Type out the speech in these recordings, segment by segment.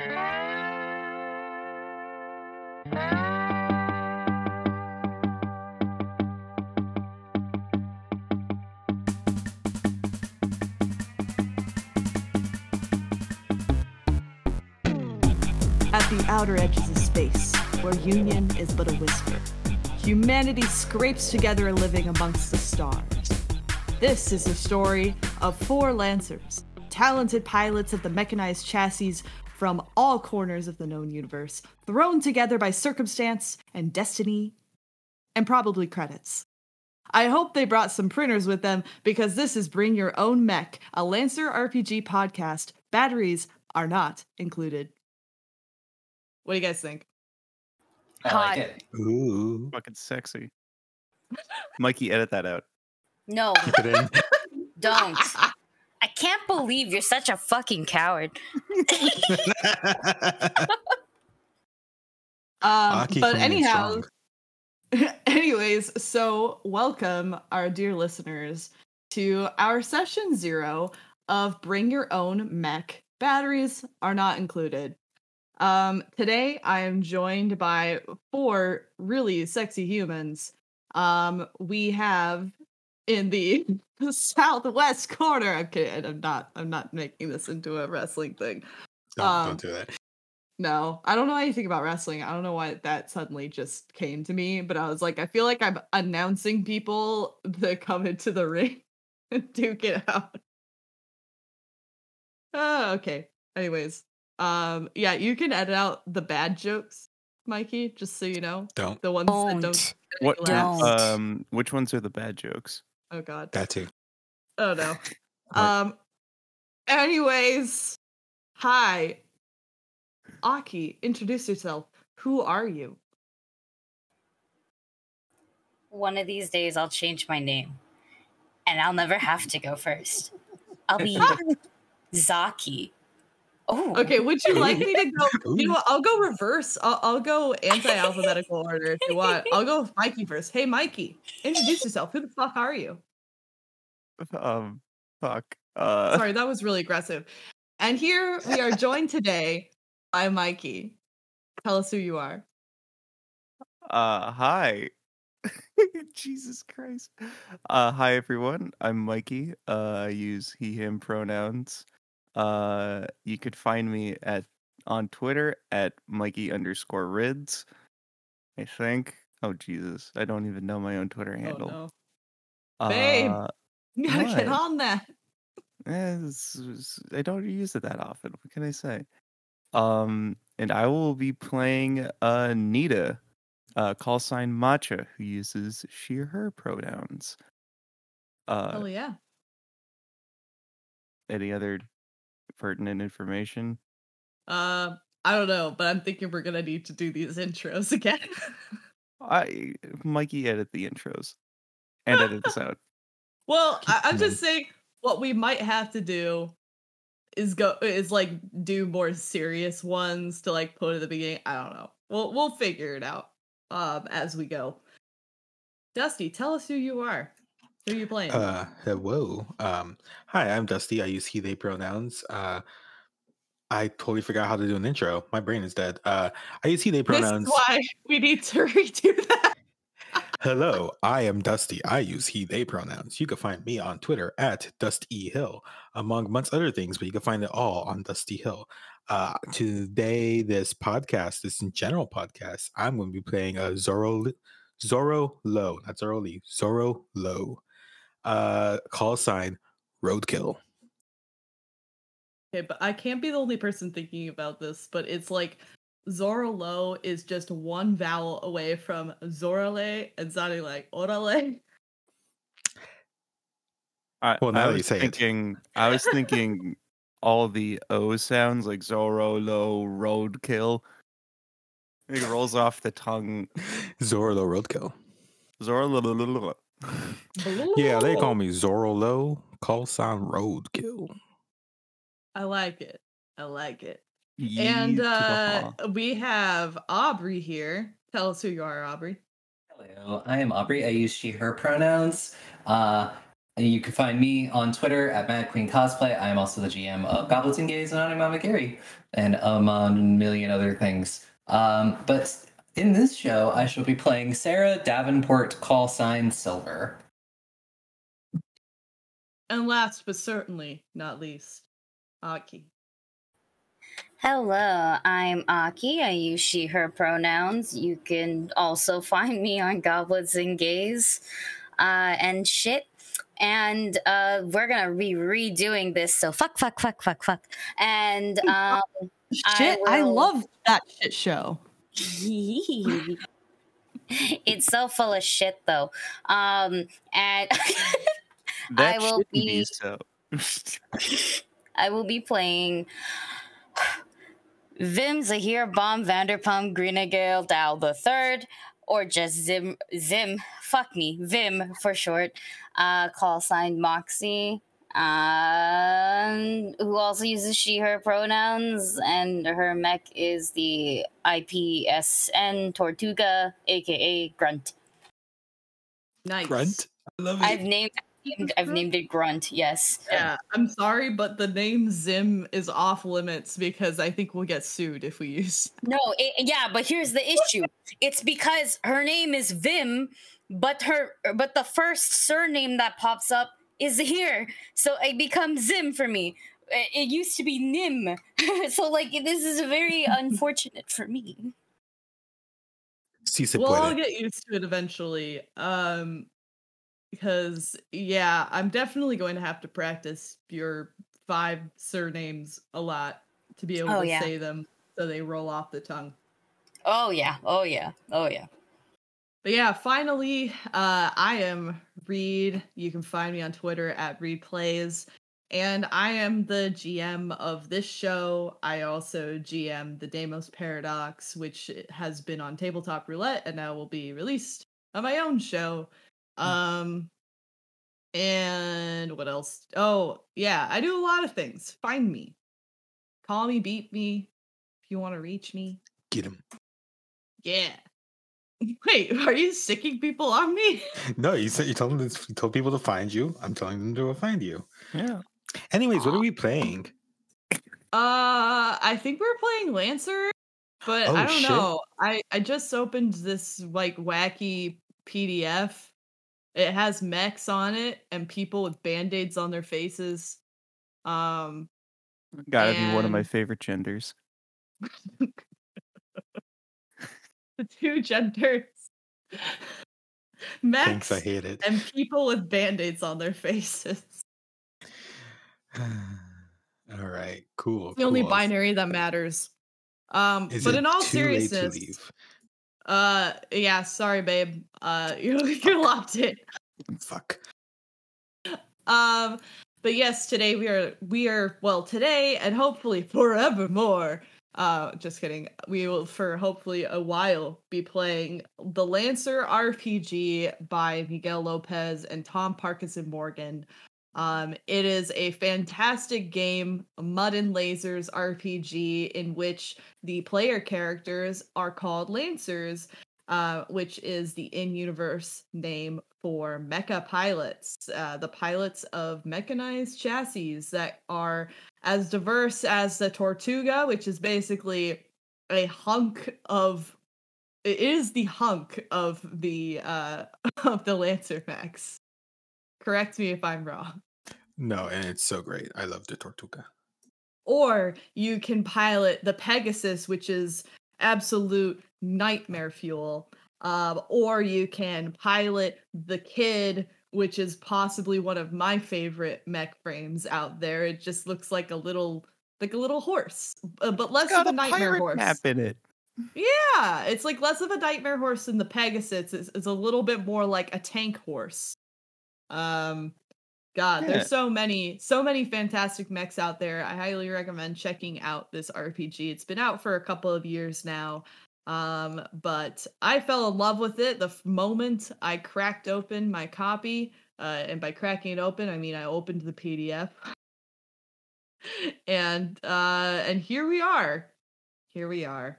At the outer edges of space, where union is but a whisper, humanity scrapes together a living amongst the stars. This is the story of four Lancers, talented pilots of the mechanized chassis from all corners of the known universe, thrown together by circumstance and destiny, and probably credits. I hope they brought some printers with them because this is Bring Your Own Mech, a Lancer RPG podcast. Batteries are not included. What do you guys think? I like it. Ooh. Fucking sexy. Mikey, edit that out. No, Keep it in. don't. I can't believe you're such a fucking coward. Um, but anyhow, anyways, so welcome our dear listeners to our session zero of Bring Your Own Mech. Batteries are not included. Um, today I am joined by four really sexy humans. Um, we have in the southwest corner. I'm kidding. I'm not. I'm not making this into a wrestling thing. Don't, um, don't do that. No, I don't know anything about wrestling. I don't know why that suddenly just came to me, but I was like, I feel like I'm announcing people that come into the ring and duke it out. Oh, okay. Anyways, um, yeah, you can edit out the bad jokes, Mikey, just so you know. Don't. The ones that don't. Don't. What? make you laugh. Don't. Um, which ones are the bad jokes? Oh god. That too. Oh no. Um. Anyways, hi, Aki. Introduce yourself. Who are you? One of these days, I'll change my name, and I'll never have to go first. I'll be Zaki. Oh, Okay, would you like me to go? You know what? I'll go reverse. I'll, I'll go anti-alphabetical order if you want. I'll go with Mikey first. Hey, Mikey, introduce yourself. Who the fuck are you? Um, fuck. Uh, Sorry, that was really aggressive. And here we are joined today by Mikey. Tell us who you are. Uh, hi. Jesus Christ. Uh, hi everyone. I'm Mikey. Uh, I use he/him pronouns. Uh, you could find me at on Twitter at Mikey underscore Rids. I think. Oh Jesus, I don't even know my own Twitter handle. Oh no, Babe. Uh, you gotta get on that. eh, it's- it's- I don't use it that often. What can I say? Um, and I will be playing uh Nita, uh, call sign Matcha, who uses she/her pronouns. Uh, oh yeah. any other pertinent information? Uh, I don't know, but I'm thinking we're gonna need to do these intros again. I Mikey edit the intros and edit this out. Well, I, I'm just saying what we might have to do is go is like do more serious ones to like put at the beginning. I don't know. We'll we'll figure it out um as we go. Dusty, tell us who you are. Who are you playing? Uh, hello. Um, hi, I'm Dusty. I use he, they pronouns. Uh, I totally forgot how to do an intro. My brain is dead. Uh, I use he, they this pronouns. why we need to redo that. Hello, I am Dusty. I use he, they pronouns. You can find me on Twitter at Dusty Hill, among amongst other things, but you can find it all on Dusty Hill. Uh, today, this podcast, this general podcast, I'm going to be playing a Zoro, Zoro Low, not Zoro Lee, Zoro Low. Uh, call sign Roadkill. Okay, but I can't be the only person thinking about this, but it's like Zoro Low is just one vowel away from Zorale and sounding like Orale. I, Well, now I that you was say it. thinking, I was thinking all the O sounds like Zoro, Low, Roadkill. It rolls off the tongue. Zoro Low Roadkill. Zoro, lo- lo- lo- lo- Yeah, they call me Zoro Low, call sign Roadkill. I like it. I like it. Yee And uh we have Aubrey here. Tell us who you are, Aubrey. Hello, I am Aubrey. I use she, her pronouns. Uh, You can find me on Twitter at Mad Queen Cosplay. I am also the GM of Goblins and Gays and I'm Gary, and among a million other things. Um, but in this show, I shall be playing Sarah Davenport, call sign Silver. And last but certainly not least, Aki. Hello, I'm Aki. I use she, her pronouns. You can also find me on Goblets and Gays uh, and shit. And uh, we're gonna be redoing this, so fuck, fuck, fuck, fuck, fuck. And um, shit, I, I love that shit show. it's so full of shit, though. Um, and I will shouldn't be- so. I will be playing Vim Zahir Bomb Vanderpump Greenagale Dow the Third, or just Zim Zim. Fuck me, Vim for short. Uh, call sign Moxie. Um, who also uses she her pronouns, and her mech is the IPSN Tortuga, aka Grunt. Nice. Grunt. I love I've it. named I've named it Grunt. Yes. Yeah, I'm sorry, but the name Zim is off limits because I think we'll get sued if we use. No, it, yeah, but here's the issue. It's because her name is Vim, but her but the first surname that pops up is here, so it becomes Zim for me. It, it used to be Nim, so like this is very unfortunate for me. Si se We'll all get used to it eventually. Um, because yeah, I'm definitely going to have to practice your five surnames a lot to be able Oh, to yeah. say them so they roll off the tongue. Oh yeah, oh yeah, oh yeah. But yeah, finally, uh, I am Reed. You can find me on Twitter at Reed Plays. And I am the GM of this show. I also GM the Deimos Paradox, which has been on Tabletop Roulette and now will be released on my own show. Um and what else? Oh, yeah, I do a lot of things. Find me. Call me, beat me if you want to reach me. Get him. Yeah. Wait, are you sicking people on me? No, you said you told them to, you told people to find you. I'm telling them to find you. Yeah. Anyways, what are we playing? Uh, I think we're playing Lancer, but Oh, I don't shit. know. I I just opened this like wacky PDF. It has mechs on it and people with band-aids on their faces. Um, Gotta be one of my favorite genders. the two genders. Mechs Thanks, I hate it. and people with band-aids on their faces. all right, cool. It's the only binary that matters. Um, Is but in all too late to seriousness, uh, yeah, sorry, babe. Uh, you're you're locked in. Fuck. Um, but yes, today we are we are well today and hopefully forevermore. Uh, just kidding. We will for hopefully a while be playing the Lancer RPG by Miguel Lopez and Tom Parkinson Morgan. Um, it is a fantastic game, Mud and Lasers RPG, in which the player characters are called Lancers, uh, which is the in-universe name for mecha pilots, uh, the pilots of mechanized chassis that are as diverse as the Tortuga, which is basically a hunk of. It is the hunk of the uh of the Lancer Max. Correct me if I'm wrong. No, and it's so great. I love the Tortuga. Or you can pilot the Pegasus, which is absolute nightmare fuel. Um, or you can pilot the Kid, which is possibly one of my favorite mech frames out there. It just looks like a little, like a little horse, uh, but less of a a nightmare horse. map in it. Yeah, it's like less of a nightmare horse than the Pegasus. It's, it's a little bit more like a tank horse. Um, God, Yeah. there's so many, so many fantastic mechs out there. I highly recommend checking out this RPG. It's been out for a couple of years now. Um, but I fell in love with it the f- moment I cracked open my copy. Uh, and by cracking it open, I mean I opened the PDF. and uh, and here we are. Here we are.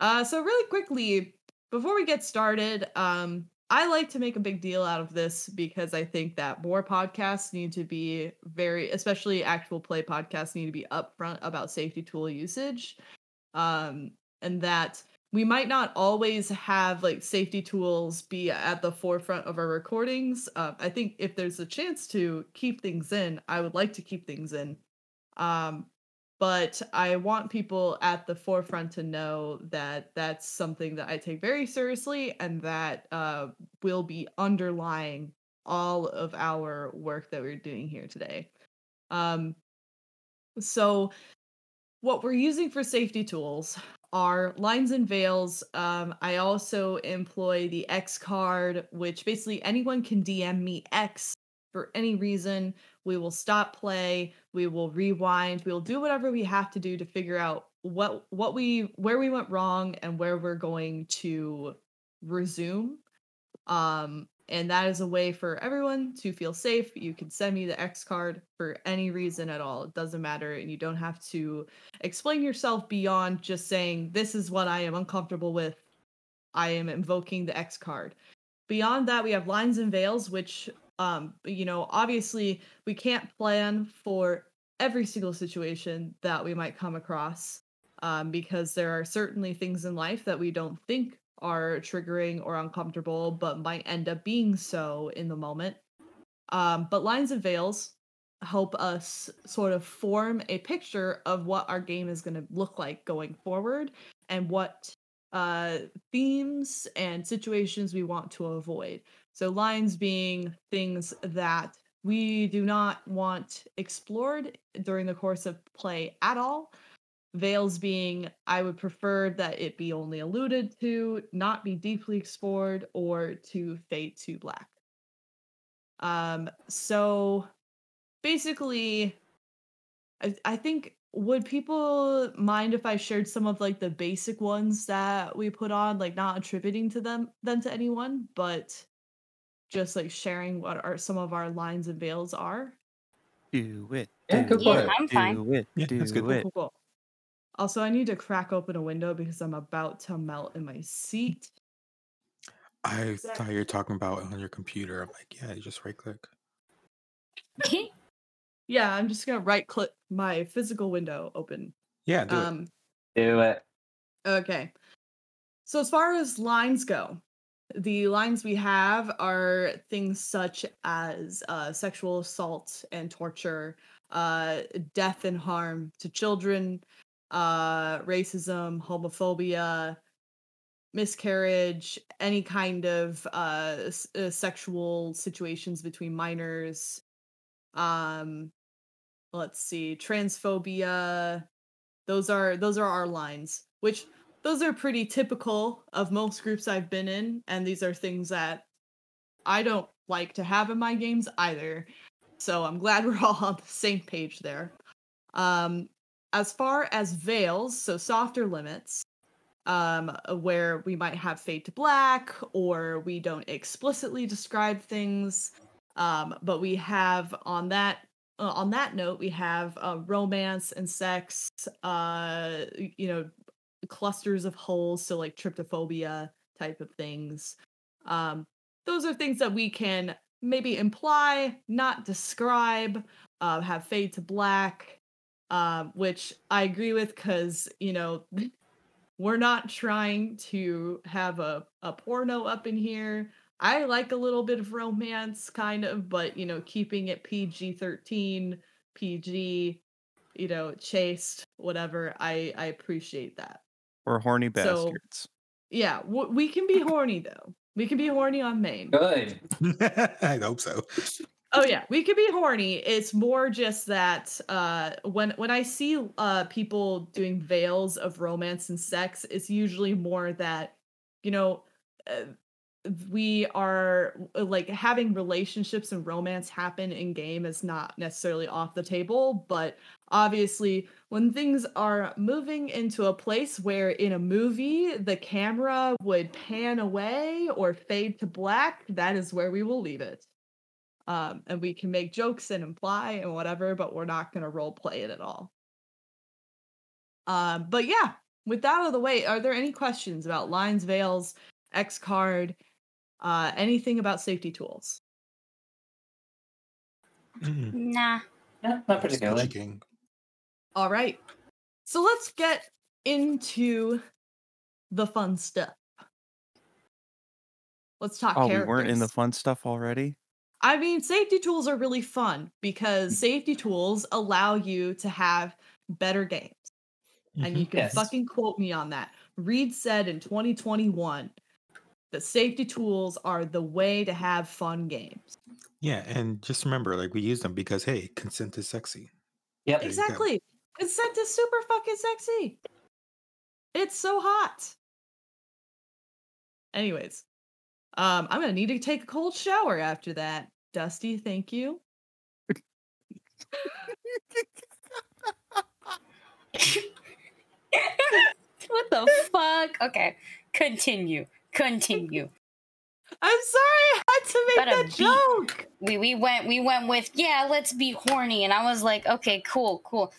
Uh, so really quickly, before we get started, um, I like to make a big deal out of this because I think that more podcasts need to be very, especially actual play podcasts, need to be upfront about safety tool usage. Um, and that we might not always have like safety tools be at the forefront of our recordings. Uh, I think if there's a chance to keep things in, I would like to keep things in. Um, but I want people at the forefront to know that that's something that I take very seriously and that uh, will be underlying all of our work that we're doing here today. Um, so, what we're using for safety tools are lines and veils. Um, I also employ the X card, which basically anyone can DM me X for any reason. We will stop play. We will rewind. We will do whatever we have to do to figure out what what we where we went wrong and where we're going to resume. Um, and that is a way for everyone to feel safe. You can send me the X card for any reason at all. It doesn't matter, and you don't have to explain yourself beyond just saying this is what I am uncomfortable with. I am invoking the X card. Beyond that, we have lines and veils, which um you know obviously we can't plan for every single situation that we might come across um, because there are certainly things in life that we don't think are triggering or uncomfortable but might end up being so in the moment. Um, but lines and veils help us sort of form a picture of what our game is going to look like going forward and what uh, themes and situations we want to avoid so, lines being things that we do not want explored during the course of play at all. Veils being, I would prefer that it be only alluded to, not be deeply explored, or to fade to black. Um, so basically, I, I think would people mind if I shared some of like the basic ones that we put on, like not attributing to them them to anyone, but just like sharing what are some of our lines and veils are. Do it. Yeah, do go for it, it. I'm fine. Do it. Yeah, do that's good. it. Cool, cool. Also, I need to crack open a window because I'm about to melt in my seat. I thought you were talking about on your computer. I'm like, yeah, you just right click. Yeah, I'm just gonna right click my physical window open. Yeah, do it. Um, Do it. okay. So as far as lines go, the lines we have are things such as uh, sexual assault and torture, uh, death and harm to children, uh, racism, homophobia, miscarriage, any kind of uh, s- uh, sexual situations between minors. Um, let's see, transphobia. Those are those are our lines, which those are pretty typical of most groups I've been in, and these are things that I don't like to have in my games either. So I'm glad we're all on the same page there. Um, as far as veils, so softer limits, um, where we might have fade to black or we don't explicitly describe things, um, but we have on that uh, on that note we have uh, romance and sex, uh, you know, clusters of holes, so like tryptophobia type of things. Um, those are things that we can maybe imply, not describe, uh, have fade to black, um, which I agree with because, you know, we're not trying to have a, a porno up in here. I like a little bit of romance, kind of, but, you know, keeping it PG 13, PG, you know, chaste, whatever. I, I appreciate that. We're horny So- bastards. Yeah, w- we can be horny though. We can be horny on main. Good. I hope so. Oh yeah, we can be horny. It's more just that uh when when I see uh people doing veils of romance and sex, it's usually more that you know uh, we are uh, like having relationships and romance happen in game is not necessarily off the table, but obviously when things are moving into a place where in a movie the camera would pan away or fade to black, that is where we will leave it um, and we can make jokes and imply and whatever, but we're not going to role play it at all. Um, but yeah, with that out of the way, are there any questions about lines, veils, X card, Uh, anything about safety tools? Mm, Nah. Yeah, not particularly. checking. All right. So let's get into the fun stuff. Let's talk Oh, we characters. weren't in the fun stuff already. I mean, safety tools are really fun because safety tools allow you to have better games. And you Mhm. can Yes. fucking quote me on that. Reed said in 2021 that safety tools are the way to have fun games. Yeah, and just remember, like we use them because hey, consent is sexy. Yep. There. Exactly. Consent is super fucking sexy. It's so hot. Anyways, um, I'm gonna need to take a cold shower after that. Dusty, thank you. what the fuck? Okay, continue. Continue. I'm sorry I had to make that beat- joke. We we went we went with yeah, let's be horny, and I was like, okay, cool, cool.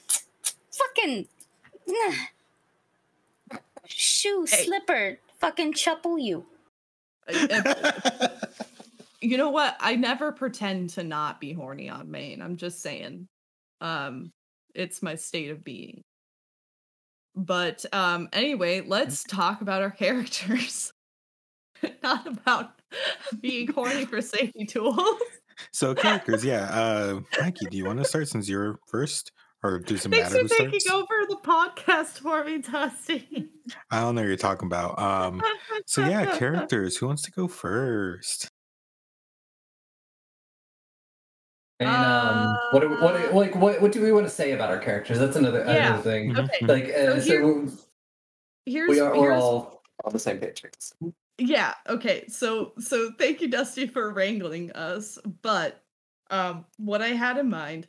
Fucking shoe Hey. slipper, fucking chupple you. You know what? I never pretend to not be horny on main. I'm just saying. Um, it's my state of being. But um anyway, let's talk about our characters. not about being horny for safety tools. so characters, yeah. Uh Mikey, do you want to start since you're first? Or does it Thanks matter for who taking starts? over the podcast for me, Dusty. I don't know what you're talking about. Um so yeah, characters. Who wants to go first? And um, what, do, what, do- like, what, what do we want to say about our characters? That's another, Yeah. another thing. Okay. mhm. Like, uh, So so, here- we- Here's we are we're here's all on the same page. Yeah, okay. So so thank you Dusty for wrangling us, but um what I had in mind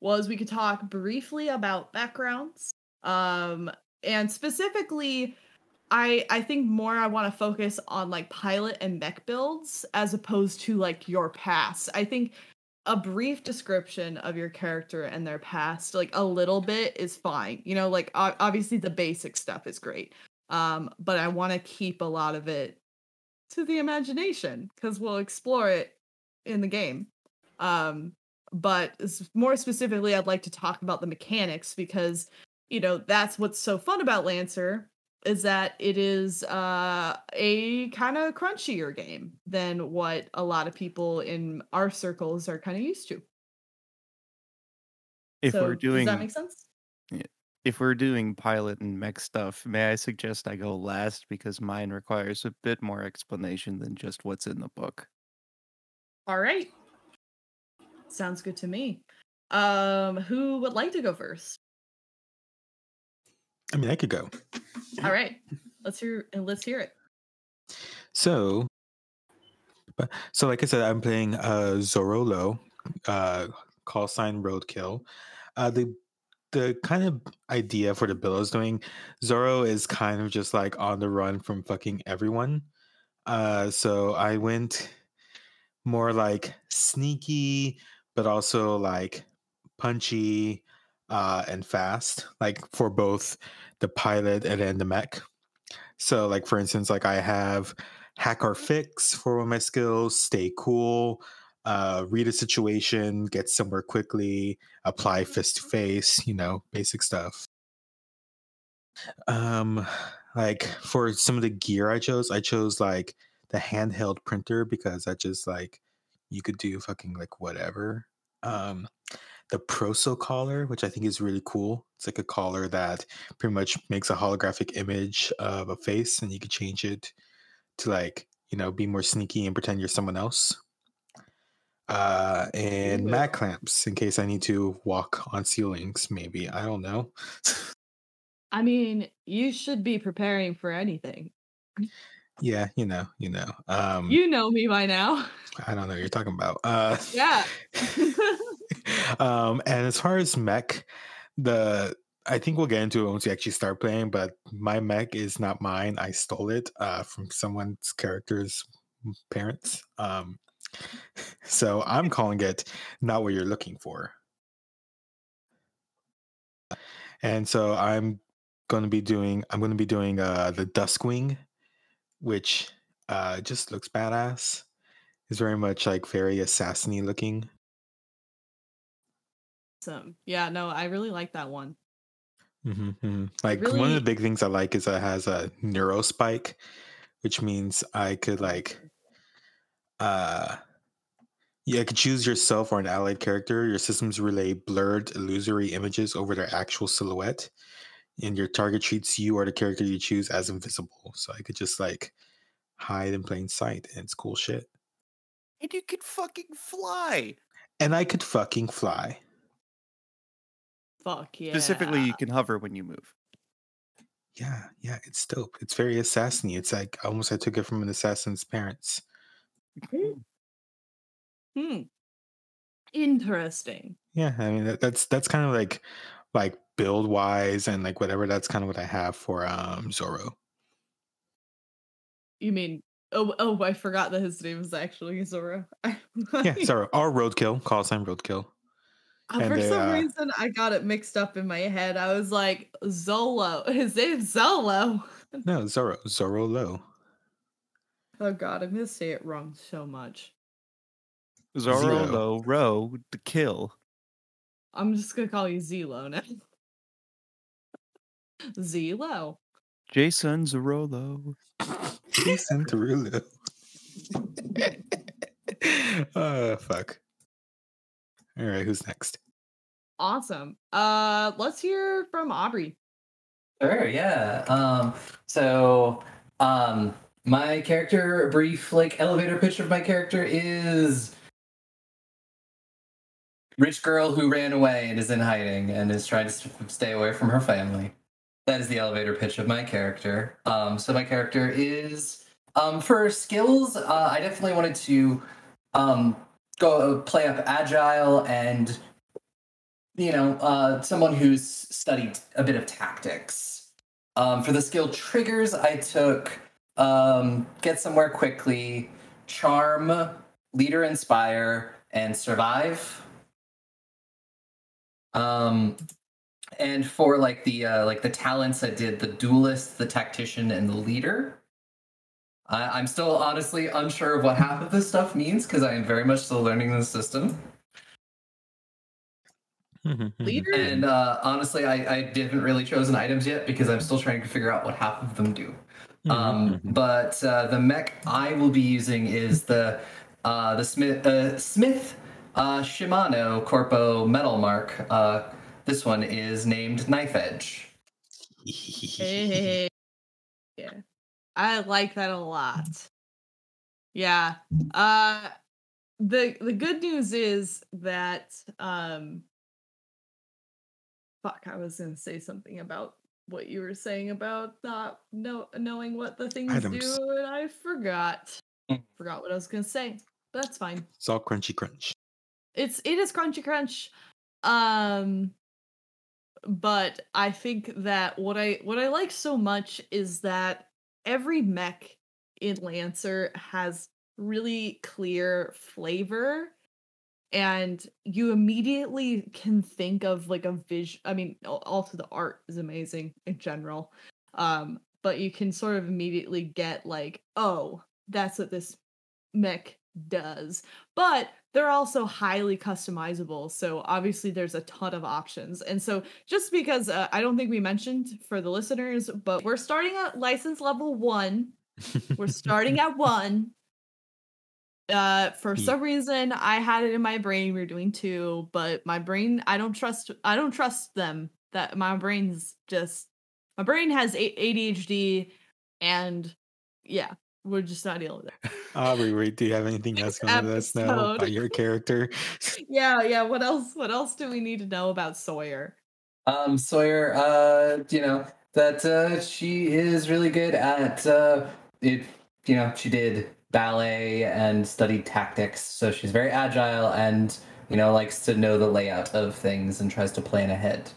was we could talk briefly about backgrounds. Um and specifically I I think more I want to focus on like pilot and mech builds as opposed to like your past. I think a brief description of your character and their past, like a little bit is fine. You know, like obviously the basic stuff is great. Um but I want to keep a lot of it to the imagination because we'll explore it in the game. Um, but more specifically, I'd like to talk about the mechanics because you know that's what's so fun about Lancer is that it is uh, a kind of crunchier game than what a lot of people in our circles are kind of used to. If So, we're doing does that make sense? If we're doing pilot and mech stuff, may I suggest I go last because mine requires a bit more explanation than just what's in the book. All right, sounds good to me. Um, who would like to go first? I mean I could go. All right, let's hear and let's hear it. So, so like I said, I'm playing uh Zorolo, uh call sign Roadkill. Uh the the kind of idea for the bill is doing Zoro is kind of just like on the run from fucking everyone. Uh so I went more like sneaky, but also like punchy uh and fast, like for both the pilot and then the mech. So like for instance, like I have hack or fix for one of my skills, stay cool, uh, read a situation, get somewhere quickly, apply fist to face, you know, basic stuff. Um, like for some of the gear I chose, I chose like the handheld printer because that just like you could do fucking like whatever. Um, the Prosocollar, which I think is really cool. It's like a collar that pretty much makes a holographic image of a face, and you can change it to like you know be more sneaky and pretend you're someone else. Uh, and mag clamps in case I need to walk on ceilings. Maybe I don't know. I mean, you should be preparing for anything. yeah, you know, you know. Um, You know me by now. I don't know what you're talking about. Uh, Yeah. um, and as far as mech, the I think we'll get into it once we actually start playing. But my mech is not mine. I stole it uh, from someone's character's parents. Um, so I'm calling it not what you're looking for. And so I'm going to be doing. I'm going to be doing uh, the Duskwing, which Uh, just looks badass. It's very much like very assassiny looking. Awesome. Yeah, no, I really like that one. hmm Like one of the big things I like is it has a neuro spike, which means I could like, uh, yeah, I could choose yourself or an allied character. Your systems relay blurred, illusory images over their actual silhouette, and your target treats you or the character you choose as invisible. So I could just like hide in plain sight, and it's cool shit. And you could fucking fly. And I could fucking fly. Fuck yeah. Specifically, you can hover when you move. Yeah, yeah, it's dope. It's very assassiny. It's like almost I took it from an assassin's parents. Hmm. Interesting. Yeah, I mean that, that's that's kind of like like build wise and like whatever. That's kind of what I have for um Zoro. You mean oh oh I forgot that his name is actually Zoro. Yeah, Zoro or Roadkill. Call sign Roadkill. Uh, And For they, some uh, reason, I got it mixed up in my head. I was like, Zolo. His name's Zolo. No, Zoro. Zoro Low. Oh god, I'm gonna say it wrong so much. Zoro Zero. low row to kill. I'm just gonna call you Zelo now. Zelo. Jason Zorolo. Jason Derulo. oh fuck. All right, who's next? Awesome. Uh let's hear from Aubrey. Sure, yeah. Um, so um my character, a brief like elevator pitch of my character is rich girl who ran away and is in hiding and is trying to stay away from her family. That is the elevator pitch of my character. Um, so my character is um for skills, uh, I definitely wanted to um go play up agile and you know, uh, someone who's studied a bit of tactics. Um, for the skill triggers, I took um, get somewhere quickly, charm, leader, inspire, and survive. Um, and for like the uh, like the talents, I did the duelist, the tactician, and the leader. I, I'm still honestly unsure of what half of this stuff means because I am very much still learning the system. Leader? And uh, honestly, I, I haven't really chosen items yet because I'm still trying to figure out what half of them do. Um, but uh, the mech I will be using is the uh, the Smith uh, Smith uh, Shimano Corpo Metalmark. Uh, this one is named Knife Edge. Hey. Yeah. I like that a lot. Yeah. Uh the the good news is that um fuck, I was gonna say something about what you were saying about not know, knowing what the things Items. do, and I forgot. Mm. Forgot what I was gonna say. But that's fine. It's all crunchy crunch. It's it is crunchy crunch. Um but I think that what I what I like so much is that every mech in Lancer has really clear flavor and you immediately can think of like a vision I mean also the art is amazing in general. Um but you can sort of immediately get like oh that's what this mech does but they're also highly customizable so obviously there's a ton of options and so just because uh, i don't think we mentioned for the listeners but we're starting at license level one we're starting at one uh for Yeah. some reason i had it in my brain we are doing two but my brain i don't trust i don't trust them that my brain's just my brain has adhd and yeah we're just not dealing with it Aubrey, wait, do you have anything else you want to let us know about your character? yeah yeah what else what else do we need to know about sawyer Um, Sawyer, uh, you know that uh, she is really good at uh, it. You know, she did ballet and studied tactics, so she's very agile and you know likes to know the layout of things and tries to plan ahead.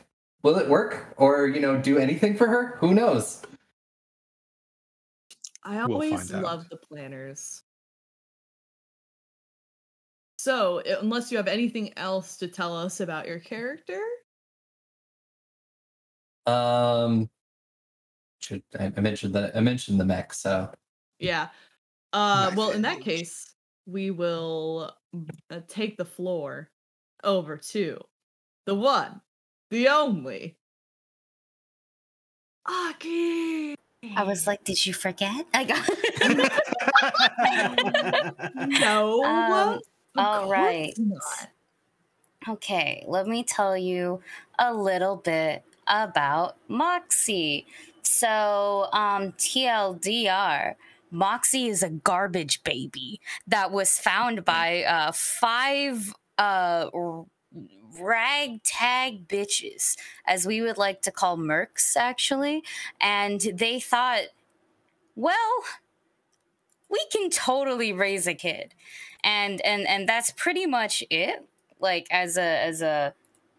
Will it work, or you know, do anything for her? Who knows? I We'll always out. love the planners. So, unless you have anything else to tell us about your character, Um, should I, I mentioned the I mentioned the mech, so yeah. Uh, well, in that case, we will uh, take the floor over to the one, the only, Aki. I was like, did you forget? I got. no. Um, of all not. Okay, let me tell you a little bit about Moxie. So, um, TLDR, Moxie is a garbage baby that was found by uh, five uh, ragtag bitches, as we would like to call mercs, actually. And they thought, well, we can totally raise a kid. And, and and that's pretty much it like as a as a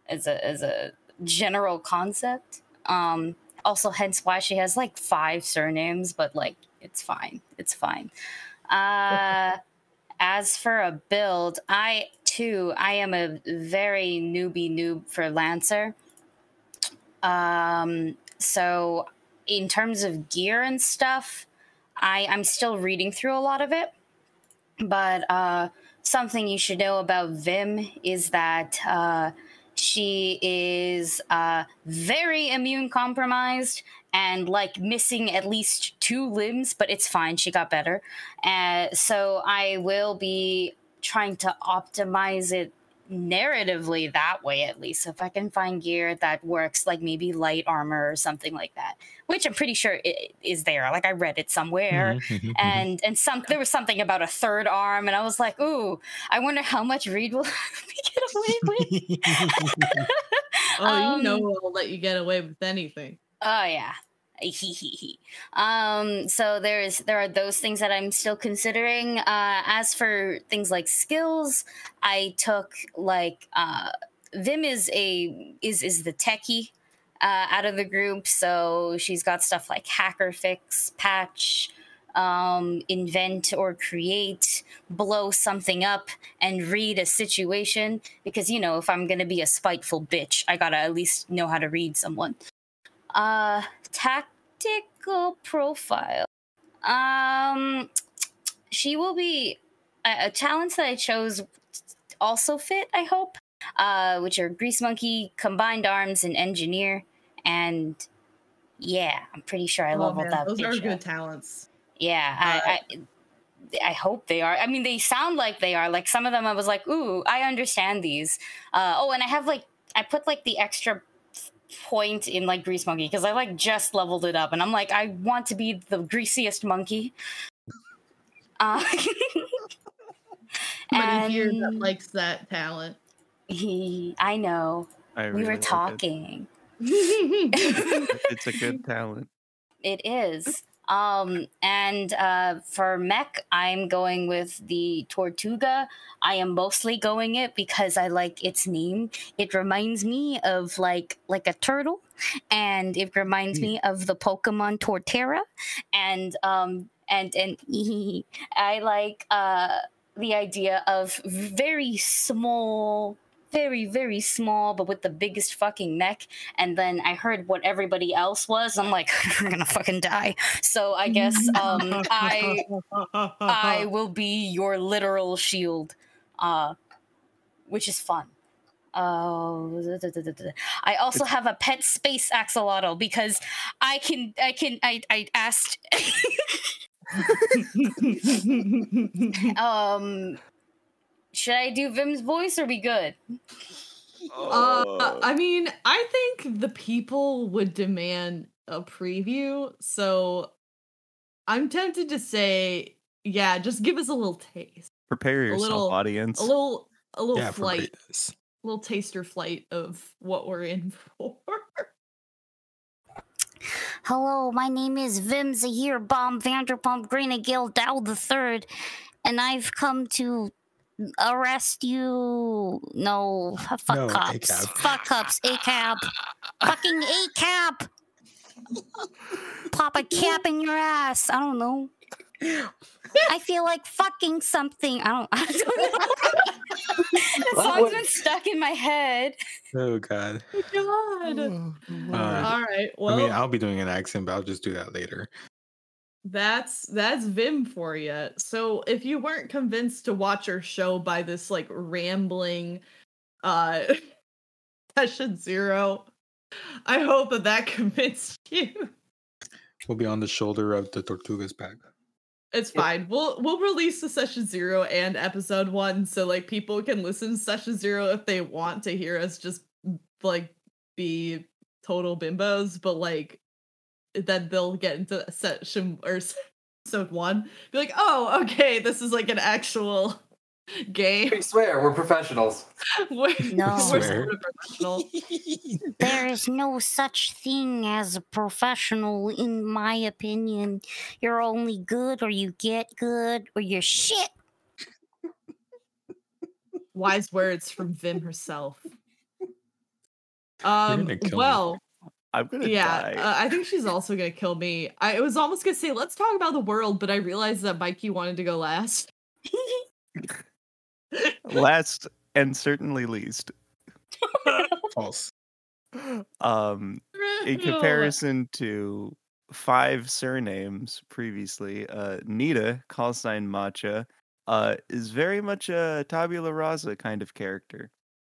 as a as a general concept um also hence why she has like five surnames but like it's fine. It's fine. Uh as for a build i too i am a very newbie noob for lancer. Um so in terms of gear and stuff i i'm still reading through a lot of it. But uh something you should know about Vim is that uh, she is uh, very immune compromised and like missing at least two limbs, but it's fine. She got better. Uh, so I will be trying to optimize it narratively that way at least. So if I can find gear that works, like maybe light armor or something like that, which I'm pretty sure is there. Like I read it somewhere Mhm, mhm, mhm. and and some there was something about a third arm and i was like ooh i wonder how much reed will get away with Oh, you know Um, I'll let you get away with anything. oh yeah. um so there's there are those things that i'm still considering uh as for things like skills i took like uh vim is a is is the techie uh, out of the group so she's got stuff like hacker fix patch um, invent or create, blow something up, and read a situation. Because, you know, if I'm going to be a spiteful bitch, I gotta at least know how to read someone. Uh, tactical profile. Um, she will be a, a talents that I chose also fit, I hope, uh, which are Grease Monkey, Combined Arms, and Engineer. And yeah, I'm pretty sure I oh, leveled man, that those are up. good talents. Yeah, I, I I hope they are. I mean, they sound like they are. Like some of them, I was like, ooh, I understand these. Uh, oh, and I have like I put like the extra point in like Grease Monkey because I like just leveled it up, and I'm like, I want to be the greasiest monkey. Uh, Somebody here that likes that talent. he, I know I we were like it. talking. It's a good talent. It is. Um, and uh, for mech, I'm going with the Tortuga. I am mostly going it because I like its name. It reminds me of like like a turtle, and it reminds Mm. me of the Pokemon Torterra, and um and and I like uh the idea of very small. Very, very small, but with the biggest fucking neck and then I heard what everybody else was. I'm like, I'm gonna fucking die. So I guess um, I I will be your literal shield, uh, which is fun. Uh, I also have a pet space axolotl because I can I can I I asked um should I do Vim's voice or be good? Uh, I mean, I think the people would demand a preview, so I'm tempted to say, yeah, just give us a little taste, Prepare yourself, little- audience. a little, a little yeah, flight, greatness. little taster flight of what we're in for. Hello, my name is Vim Zahir Bomb Vanderpump Greenagill Dow the Third, and I've come to arrest you. No, fuck No, cops. ACAB. Fuck cops. A cab. Fucking A cab. Pop a cap in your ass. I don't know. I feel like fucking something. I don't. I don't know. that What song's would- been stuck in my head. Oh god. God. Uh, All right. Well, I mean, I'll be doing an accent, but I'll just do that later. That's that's Vim for you. So if you weren't convinced to watch our show by this like rambling uh session zero, I hope that that convinced you. We'll be on the shoulder of the Tortugas pack. It's fine. We'll we'll release the session zero and episode one, so like people can listen to session zero if they want to hear us just like be total bimbos, but like then they'll get into session or episode one, be like, oh, okay, this is like an actual game. We swear we're professionals. we're, No. we're Swear. sort of professional. There is no such thing as a professional, in my opinion. You're only good or you get good or you're shit. Wise words from Vim herself. Um. gonna me. Well, I'm gonna yeah, die. uh, I think she's also gonna kill me. I was almost gonna say let's talk about the world, but I realized that Mikey wanted to go last. Last and certainly least. False. Um, in comparison to five surnames previously, uh, Nita, call sign Matcha, uh, is very much a tabula rasa kind of character.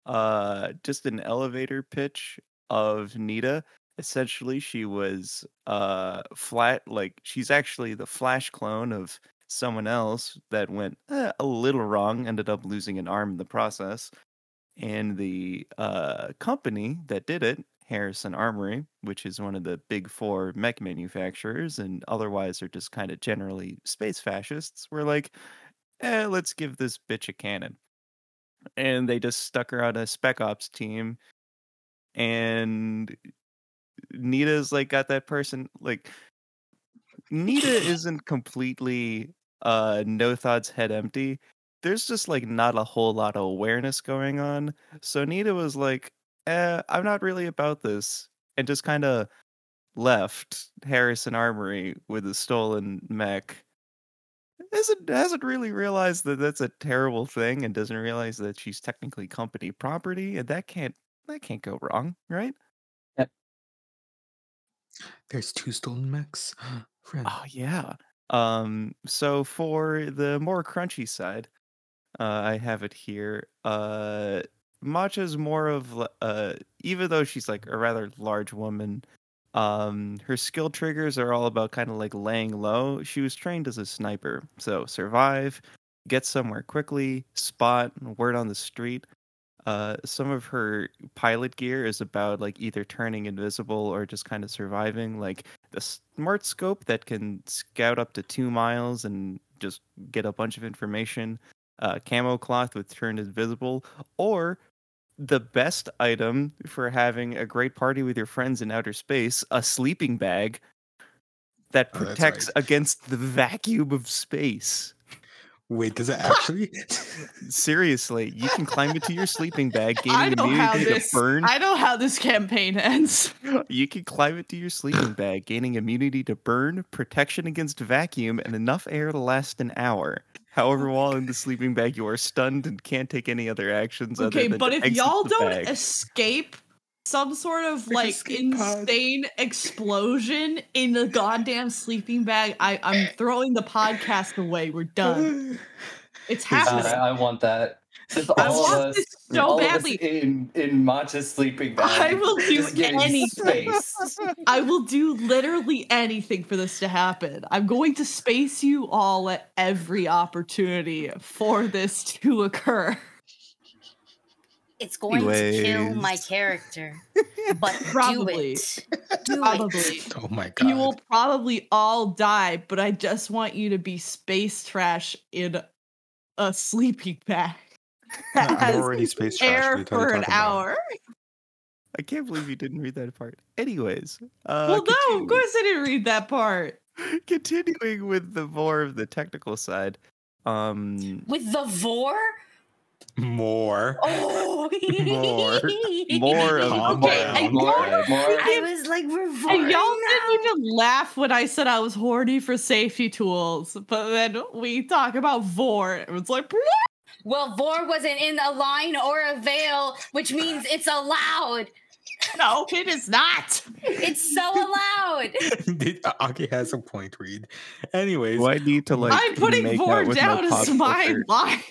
Uh, just an elevator pitch of Nita. Essentially, she was uh flat, like she's actually the Flash clone of someone else that went eh, a little wrong, ended up losing an arm in the process and the uh, company that did it, Harrison Armory, which is one of the big four mech manufacturers, and otherwise are just kind of generally space fascists, were like, eh, let's give this bitch a cannon. And they just stuck her on a spec ops team. And Nita's like got that person like Nita isn't completely uh no thoughts head empty there's just like not a whole lot of awareness going on. So Nita was like, eh, I'm not really about this, and just kind of left Harrison Armory with a stolen mech. Hasn't hasn't really realized that that's a terrible thing, and doesn't realize that she's technically company property, and that can't that can't go wrong, right? There's two stolen mechs. Friend. Oh yeah. Um. So for the more crunchy side, uh, I have it here. Uh, Matcha's more of uh, even though she's like a rather large woman, um, her skill triggers are all about kind of like laying low. She was trained as a sniper, so survive, get somewhere quickly, spot, word on the street. Uh, some of her pilot gear is about like either turning invisible or just kind of surviving. Like the smart scope that can scout up to two miles and just get a bunch of information. Uh, camo cloth with turn invisible, or the best item for having a great party with your friends in outer space, a sleeping bag that Oh, protects right. against the vacuum of space. Wait, does it actually? Seriously, you can climb into your sleeping bag, gaining immunity this. to burn. I know how this campaign ends. You can climb into your sleeping bag, gaining immunity to burn, protection against vacuum, and enough air to last an hour. However, while in the sleeping bag, you are stunned and can't take any other actions. Okay, other than but if y'all don't bag. escape some sort of Like a like escape pod. insane explosion in the goddamn sleeping bag, I I'm throwing the podcast away. We're done. It's God, happening. I, I want that. Since I all of want us, this so all badly. Of us in in Matcha's sleeping bag. I will do anything. I will do literally anything for this to happen. I'm going to space you all at every opportunity for this to occur. It's going to kill my character. But Probably. do it. Do it. Oh my god. You will probably all die, but I just want you to be space trash in a sleeping bag. I'm already space trash. air What are for an talking about? hour. I can't believe you didn't read that part. Anyways, uh, well, no, of course I didn't read that part. continuing with the more of the technical side. Um, With the vor? More. Oh, More- more of Okay, down. more, more. I was like, we're and y'all didn't even laugh when I said I was horny for safety tools, but then we talk about vor. It was like, Well, vor wasn't in a line or a veil, which means it's allowed. No, it is not. It's so allowed. Did- uh, Aki has a point, Reed. Anyways, Do I need to like? I'm putting make vor out with down my as pop my filter? line.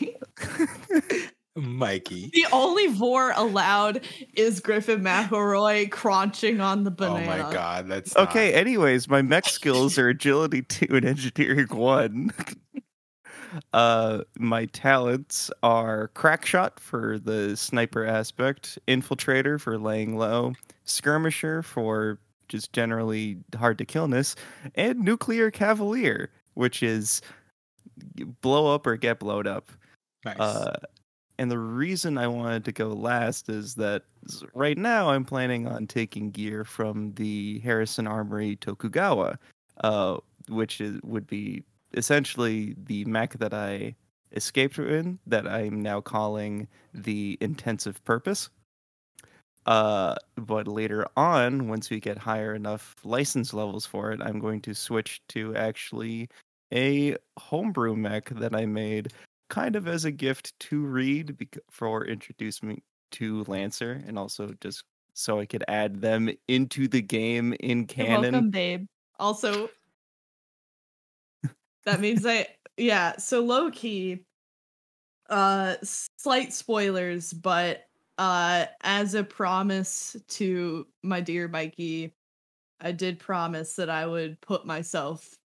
Mikey. The only vor allowed is Griffin McElroy crunching on the banana. Oh my god, that's Okay, anyways, my mech skills are agility two and engineering one. uh my talents are crack shot for the sniper aspect, infiltrator for laying low, skirmisher for just generally hard to killness, and nuclear cavalier, which is blow up or get blowed up. nice. Uh, and the reason I wanted to go last is that right now I'm planning on taking gear from the Harrison Armory Tokugawa, uh, which is would be essentially the mech that I escaped in that I'm now calling the intensive purpose. Uh, but later on, once we get higher enough license levels for it, I'm going to switch to actually a homebrew mech that I made kind of as a gift to Reed for introducing me to Lancer and also just so I could add them into the game in You're canon. welcome, babe. Also, that means I yeah. So low key, uh, slight spoilers, but uh, as a promise to my dear Mikey, I did promise that I would put myself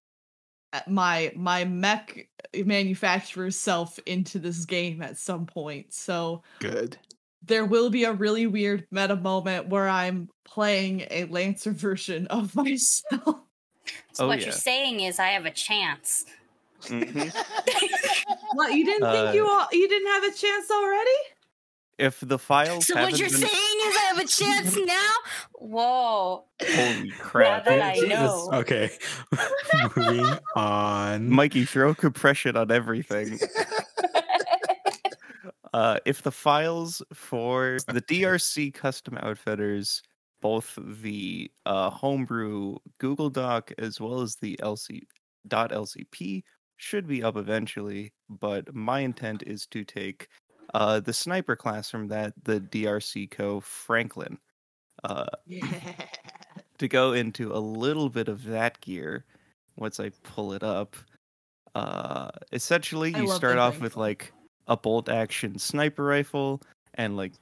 my my mech manufacturer's self into this game at some point. So Good. there will be a really weird meta moment where I'm playing a Lancer version of myself. So Oh, what yeah. you're saying is I have a chance. Mhm. What you didn't think you Uh, all, you didn't have a chance already? If the files So what you're been- saying is I have a chance now? Whoa. holy crap! Now crap, that I know. Okay. Moving on. Mikey, throw compression on everything. uh, if the files for the DRC custom outfitters, both the uh, homebrew Google Doc as well as the LC .lcp should be up eventually, but my intent is to take uh, the sniper class from that, the DRC Co. Franklin, uh, Yeah. to go into a little bit of that gear once I pull it up. Uh, essentially, I you start off with like a bolt action sniper rifle, and like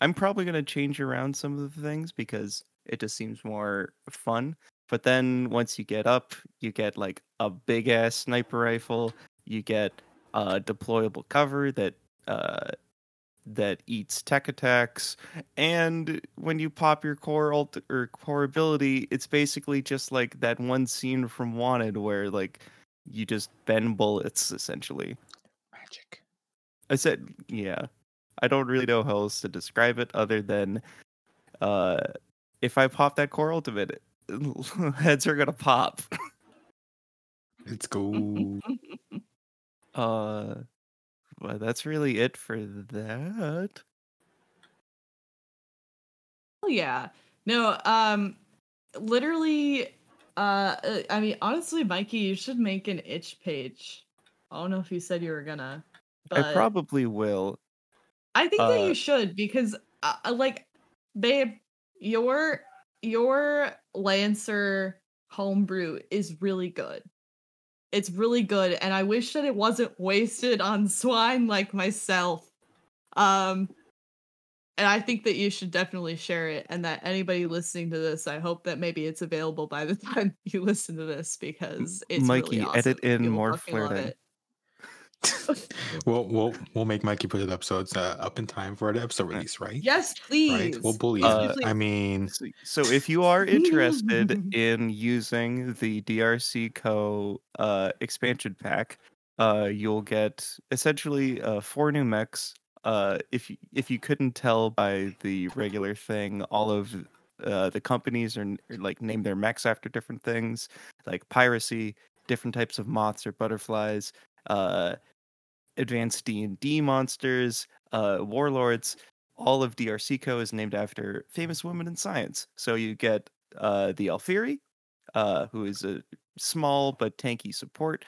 I'm probably gonna change around some of the things because it just seems more fun. But then once you get up, you get like a big ass sniper rifle. You get a deployable cover that uh, that eats tech attacks, and when you pop your core ult or core ability, it's basically just like that one scene from Wanted where like you just bend bullets essentially. Magic. I said, yeah. I don't really know how else to describe it other than uh if I pop that core ultimate, heads are gonna pop. Let's go. Uh but that's really it for that. Oh yeah. No, um literally uh uh, I mean honestly Mikey you should make an itch page. I don't know if you said you were gonna but I probably will. I think that uh, you should because uh, uh, like babe your your Lancer homebrew is really good. It's really good and I wish that it wasn't wasted on swine like myself. Um and I think that you should definitely share it and that anybody listening to this I hope that maybe it's available by the time you listen to this because it's Mikey, really awesome. edit in You'll more flirting. It. we'll we'll we'll make Mikey put it up so it's uh, up in time for the episode release, right? Yes, please. Right. We'll bully. Uh. I mean, So, so if you are interested in using the DRC Co uh, expansion pack, uh, you'll get essentially uh, four new mechs. Uh, if you, if you couldn't tell by the regular thing, all of uh, the companies are, are like name their mechs after different things, like piracy, different types of moths or butterflies, uh, advanced D and D monsters, uh, warlords all of DRCCO is named after famous women in science. So you get uh, the Alfiri, uh, who is a small but tanky support.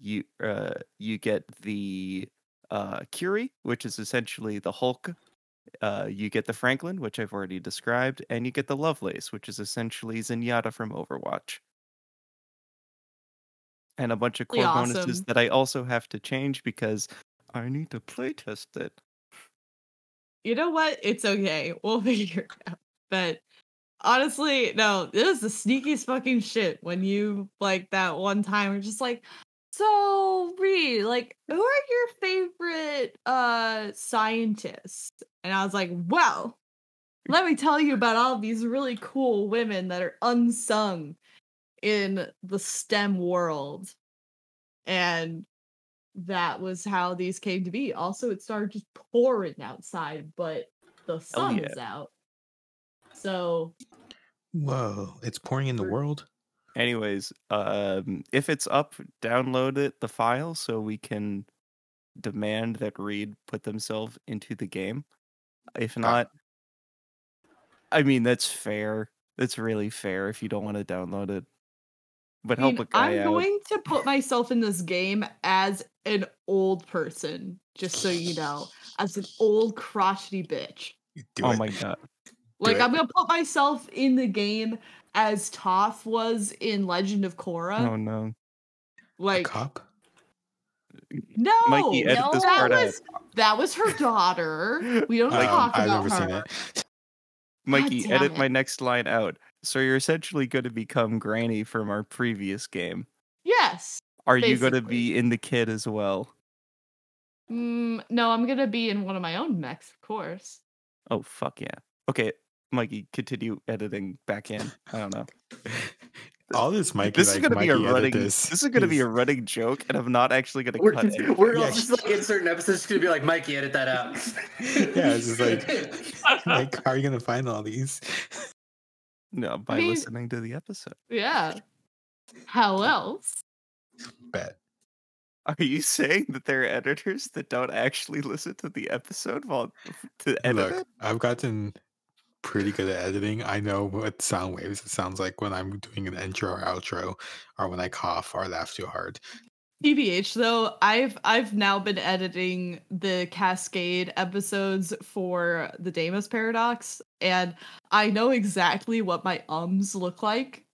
You uh, you get the uh, Curie, which is essentially the Hulk Uh, you get the Franklin, which I've already described, and you get the Lovelace, which is essentially Zenyatta from Overwatch. And a bunch of core Pretty bonuses that I also have to change because I need to playtest it. You know what? It's okay. We'll figure it out. But honestly, no, this is the sneakiest fucking shit when you like that one time you're just like, so Reed, like, who are your favorite uh scientists? And I was like, well, let me tell you about all these really cool women that are unsung in the STEM world. And that was how these came to be. Also, it started just pouring outside, but the sun yeah. is out. So Whoa, it's pouring in the world. Anyways, um, if it's up, download it, the file, so we can demand that Reed put themselves into the game. If not, I mean that's fair. That's really fair if you don't want to download it. But I help mean, a guy I'm out. going to put myself in this game as an old person, just so you know, as an old crotchety bitch. Do oh it. my god. Like. I'm gonna put myself in the game as Toph was in Legend of Korra. Oh no. A like cop? no, Mikey, edit no, this that part was that was her daughter. We don't Mikey, talk I've about never her. seen it. Mikey, edit it. my next line out. So you're essentially going to become Granny from our previous game. Yes. Are you going to be in the kid as well? Mm, no, I'm gonna be in one of my own mechs, of course. Oh fuck yeah. Okay, Mikey, continue editing back in. I don't know. All this Mikey this is like, going to be a running. This, This, is going to be a running joke, and I'm not actually going to We're, cut it. we're Yeah. all just like in certain episodes, it's gonna be like Mikey, edit that out. Yeah, it's just like- like, how are you gonna find all these? No, by mean- listening to the episode. Yeah. How else? Bet. Are you saying that there are editors that don't actually listen to the episode while to edit Look, it? I've gotten pretty good at editing. I know what sound waves it sounds like when I'm doing an intro or outro, or when I cough or laugh too hard. TBH though, I've I've now been editing the Cascade episodes for the Deimos Paradox, and I know exactly what my ums look like.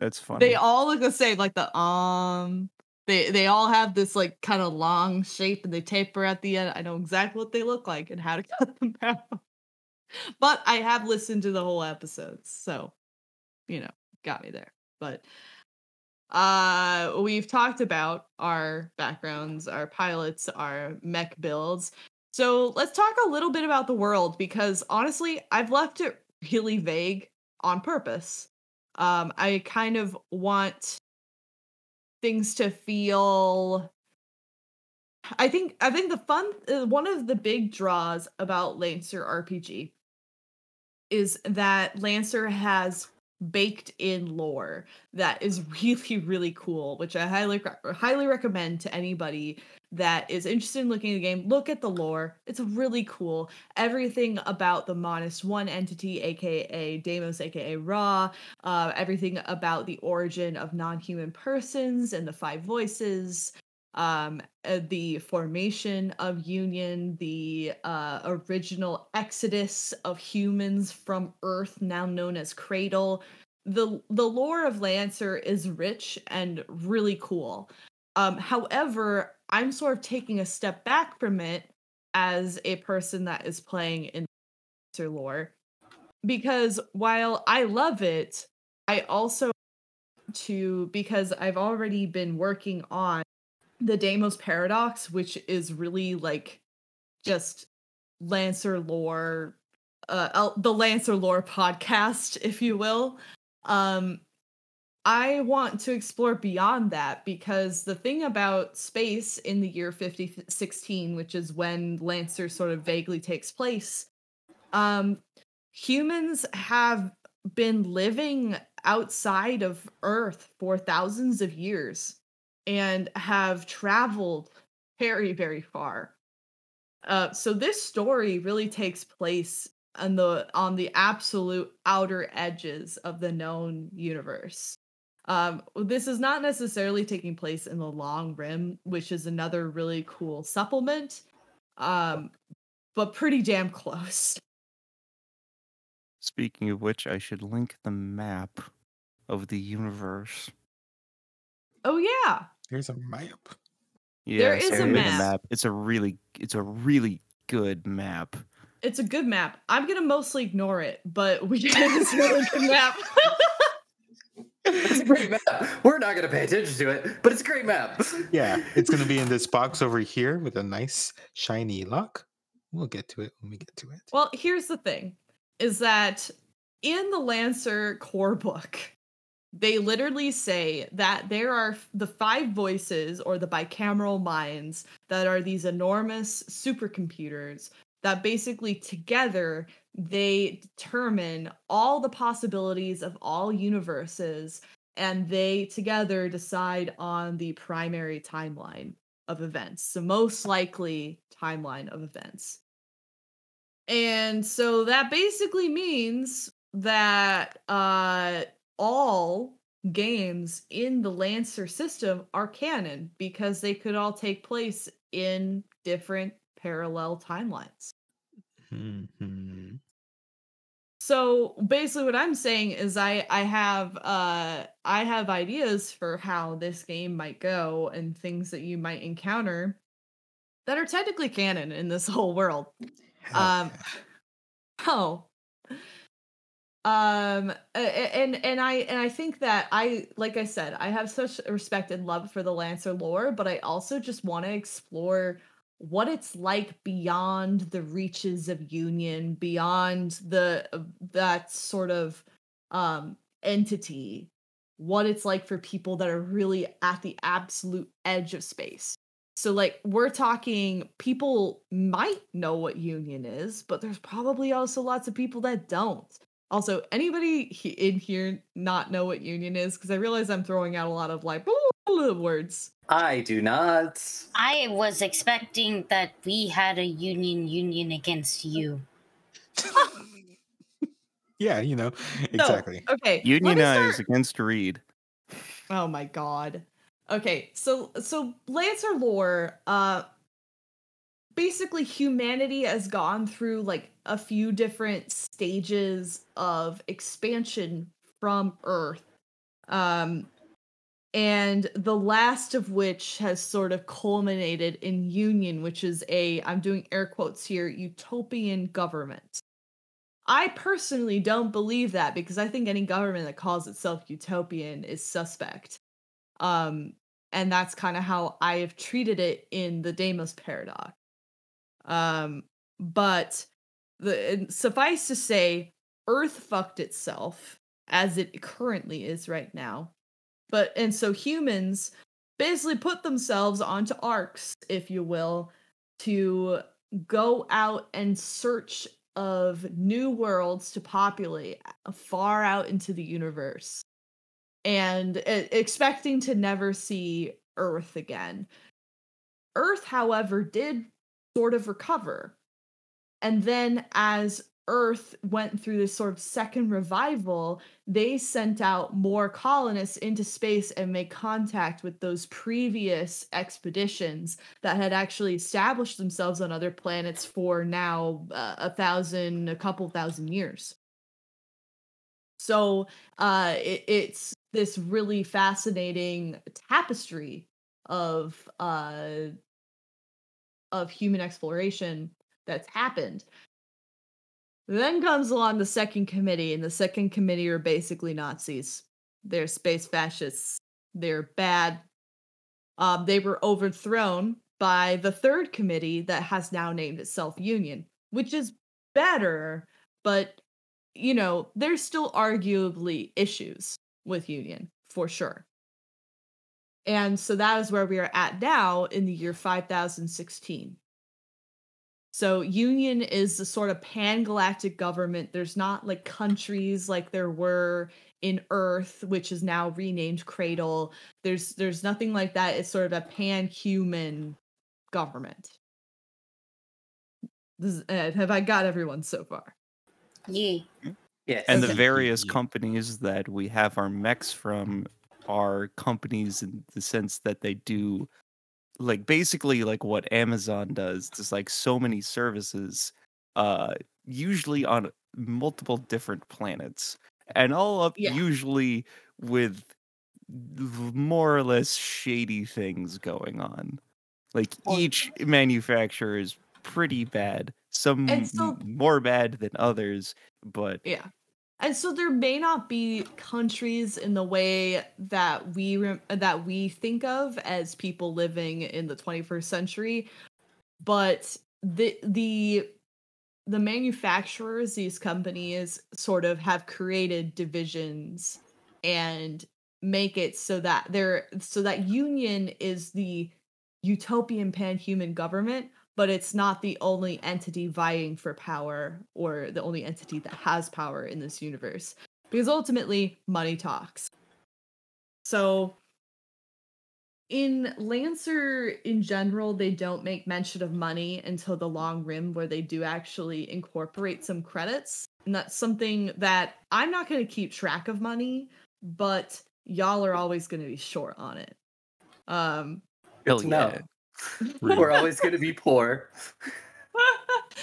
That's funny. They all look the same, like the um. They they all have this like kind of long shape, and they taper at the end. I know exactly what they look like and how to cut them out. But I have listened to the whole episodes, so you know, got me there. But uh we've talked about our backgrounds, our pilots, our mech builds. So let's talk a little bit about the world because honestly, I've left it really vague on purpose. Um I kind of want things to feel I think I think the fun uh, one of the big draws about Lancer RPG is that Lancer has baked in lore that is really really cool which i highly highly recommend to anybody that is interested in looking at the game. Look at the lore. It's really cool. Everything about the monist one entity aka deimos aka ra uh, everything about the origin of non-human persons and the five voices um uh, the formation of union the uh original exodus of humans from earth now known as cradle. The the lore of lancer is rich and really cool. Um however i'm sort of taking a step back from it as a person that is playing in lancer lore because while i love it i also to because i've already been working on the Deimos Paradox, which is really like just Lancer lore, uh, the Lancer lore podcast, if you will. Um, I want to explore beyond that because the thing about space in the year 5016, which is when Lancer sort of vaguely takes place, um, humans have been living outside of Earth for thousands of years and have traveled very very far uh, so this story really takes place on the on the absolute outer edges of the known universe um, this is not necessarily taking place in the long rim which is another really cool supplement um, but pretty damn close. Speaking of which, I should link the map of the universe. Oh yeah. There's a map. Yeah, is so a I made map. It's a really, it's a really good map. It's a good map. I'm gonna mostly ignore it, but we it's a really good map. It's a great map. We're not going to pay attention to it, but it's a great map. Yeah, it's gonna be in this box over here with a nice shiny lock. We'll get to it when we get to it. well, here's the thing is that in the Lancer core book, they literally say that there are the five voices or the bicameral minds that are these enormous supercomputers that basically together they determine all the possibilities of all universes and they together decide on the primary timeline of events the most likely timeline of events. And so that basically means that uh all games in the Lancer system are canon because they could all take place in different parallel timelines. Mhm. So basically what I'm saying is I I have uh I have ideas for how this game might go and things that you might encounter that are technically canon in this whole world. Um. Oh. Um and and I and I think that I like I said I have such respect and love for the Lancer lore, but I also just want to explore what it's like beyond the reaches of Union, beyond the that sort of um entity, what it's like for people that are really at the absolute edge of space. So like we're talking people might know what union is, but there's probably also lots of people that don't. Also, anybody he- in here not know what union is because I realize I'm throwing out a lot of like words. I do not. I was expecting that we had a union union against you. Yeah, you know, So, exactly. okay. Unionize start- against Reed. Oh my god. Okay, so so Lancer lore, uh basically humanity has gone through like a few different stages of expansion from Earth. Um and the last of which has sort of culminated in Union, which is a I'm doing air quotes here, utopian government. I personally don't believe that because I think any government that calls itself utopian is suspect. Um, and that's kind of how I have treated it in the Deimos paradox. Um, but the suffice to say, Earth fucked itself as it currently is right now. But and so humans basically put themselves onto arks, if you will, to go out and search of new worlds to populate far out into the universe and expecting to never see earth again earth however did sort of recover and then as earth went through this sort of second revival they sent out more colonists into space and made contact with those previous expeditions that had actually established themselves on other planets for now uh, a thousand, a couple thousand years. So uh, it, it's this really fascinating tapestry of uh, of human exploration that's happened. Then comes along the second committee, and the second committee are basically Nazis. They're space fascists. They're bad. Um, they were overthrown by the third committee that has now named itself Union, which is better, but you know, there's still arguably issues with Union for sure. And so that is where we are at now in the year 5016. So Union is the sort of pan-galactic government. There's not like countries like there were in Earth, which is now renamed Cradle. There's there's nothing like that. It's sort of a pan-human government. This is, uh, have I got everyone so far? Yeah. Yes. And the various companies that we have our mechs from are companies in the sense that they do like basically like what Amazon does. There's like so many services, uh, usually on multiple different planets, and all up Yeah. usually with more or less shady things going on. Like each manufacturer is pretty bad. Some so- more bad than others, but Yeah. And so there may not be countries in the way that we rem- that we think of as people living in the 21st century, but the the the manufacturers, these companies sort of have created divisions and make it so that they're so that union is the utopian pan-human government but it's not the only entity vying for power or the only entity that has power in this universe because ultimately money talks so in lancer in general they don't make mention of money until the long rim where they do actually incorporate some credits and that's something that i'm not going to keep track of money but y'all are always going to be short on it um hell to know. yeah. We're always going to be poor.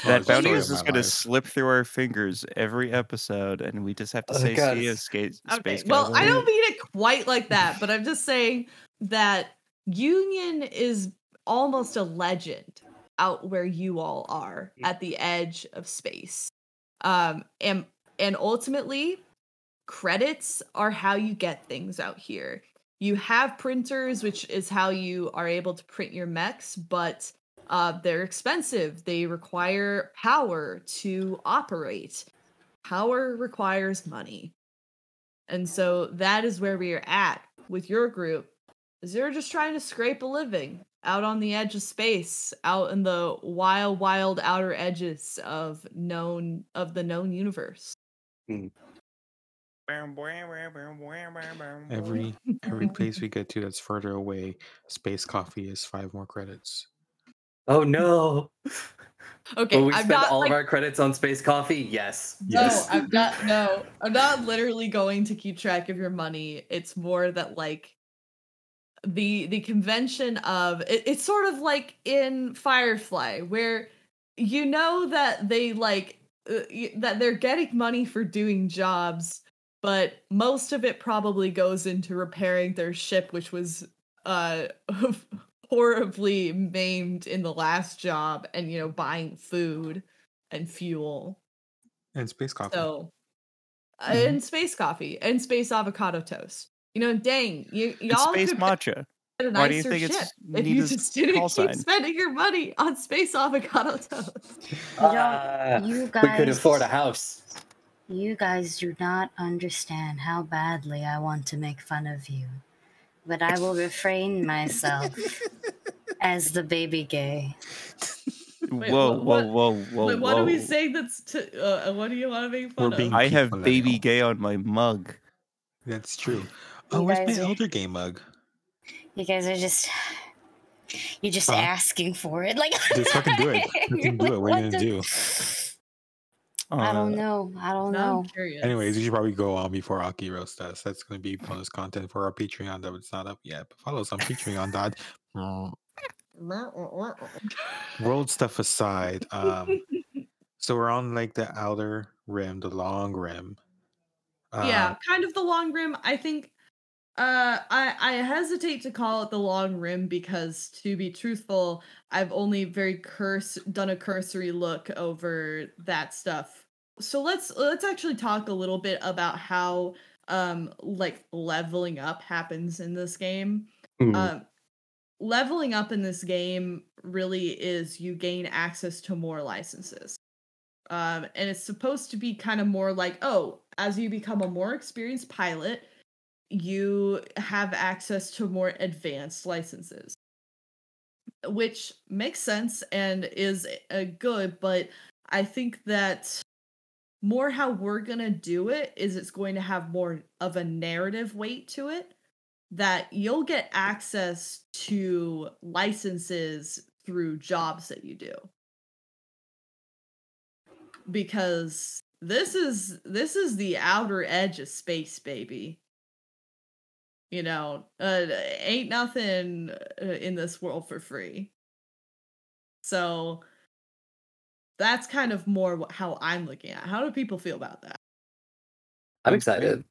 That it's bounty is just gonna slip through our fingers every episode, and we just have to Oh, say God. "See ya, skate, Okay. space Well, I don't mean it quite like that, but I'm just saying that Union is almost a legend out where you all are at the edge of space. Um and and ultimately credits are how you get things out here. You have printers, which is how you are able to print your mechs, but uh, they're expensive. They require power to operate. Power requires money. And so that is where we are at with your group. Is you're just trying to scrape a living out on the edge of space, out in the wild, wild outer edges of known of the known universe. Every every place we get to that's further away, space coffee is five more credits. Oh no. Okay, Will we I'm spend not all like, of our credits on space coffee? Yes. no, Yes. I'm not. No, I'm not literally going to keep track of your money. It's more that like the the convention of it, it's sort of like in Firefly where you know that they like uh, that they're getting money for doing jobs, but most of it probably goes into repairing their ship, which was uh horribly maimed in the last job, and you know buying food and fuel. And space coffee. So, uh, Mhm. and space coffee and space avocado toast. You know, dang, you It's y'all space could matcha. get a Why do you think it's if you just didn't keep sign? spending your money on space avocado toast. Ah, you we could afford a house. You guys do not understand how badly I want to make fun of you. But I will refrain myself as the baby gay. Wait, whoa, what- whoa, whoa, whoa, Wait, what are we whoa. saying that's to, uh, what do you want to make fun We're being- of? I have baby hill. gay on my mug. That's true. You Oh, where's my are- elder game mug? You guys are just you're just Huh? asking for it. Like Just fucking do it. Fucking do it. What are you gonna do? I don't Uh, know. I don't Now know. I'm curious. Anyways, you should probably go on before Aki roast us. That's going to be bonus content for our Patreon that it's not up yet. But follow us on Patreon. Dot. Mm, World stuff aside, um, so we're on like the outer rim, the long rim. yeah, Uh, kind of the long rim. I think uh I I hesitate to call it the long rim because to be truthful, I've only very curse done a cursory look over that stuff. So let's let's actually talk a little bit about how um like leveling up happens in this game. Um leveling up in this game really is you gain access to more licenses. Um, and it's supposed to be kind of more like, oh, as you become a more experienced pilot, you have access to more advanced licenses, which makes sense and is uh, good. But I think that more how we're gonna do it is it's going to have more of a narrative weight to it that you'll get access to licenses through jobs that you do because this is this is the outer edge of space baby You know, uh, ain't nothing uh, in this world for free. So that's kind of more how I'm looking at. it. How do people feel about that? I'm excited.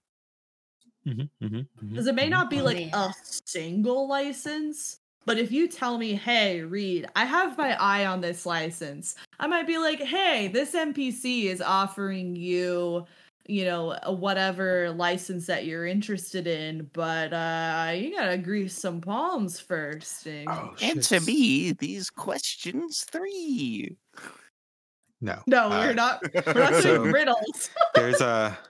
Mhm, mhm, mhm, Because it may not be like a single license, but if you tell me, hey, Reed, I have my eye on this license, I might be like, hey, this NPC is offering you, you know, whatever license that you're interested in, but uh you gotta grease some palms first. And Oh, shit. Answer me these questions three. No. no, uh, we're not we're not so- doing riddles. There's a.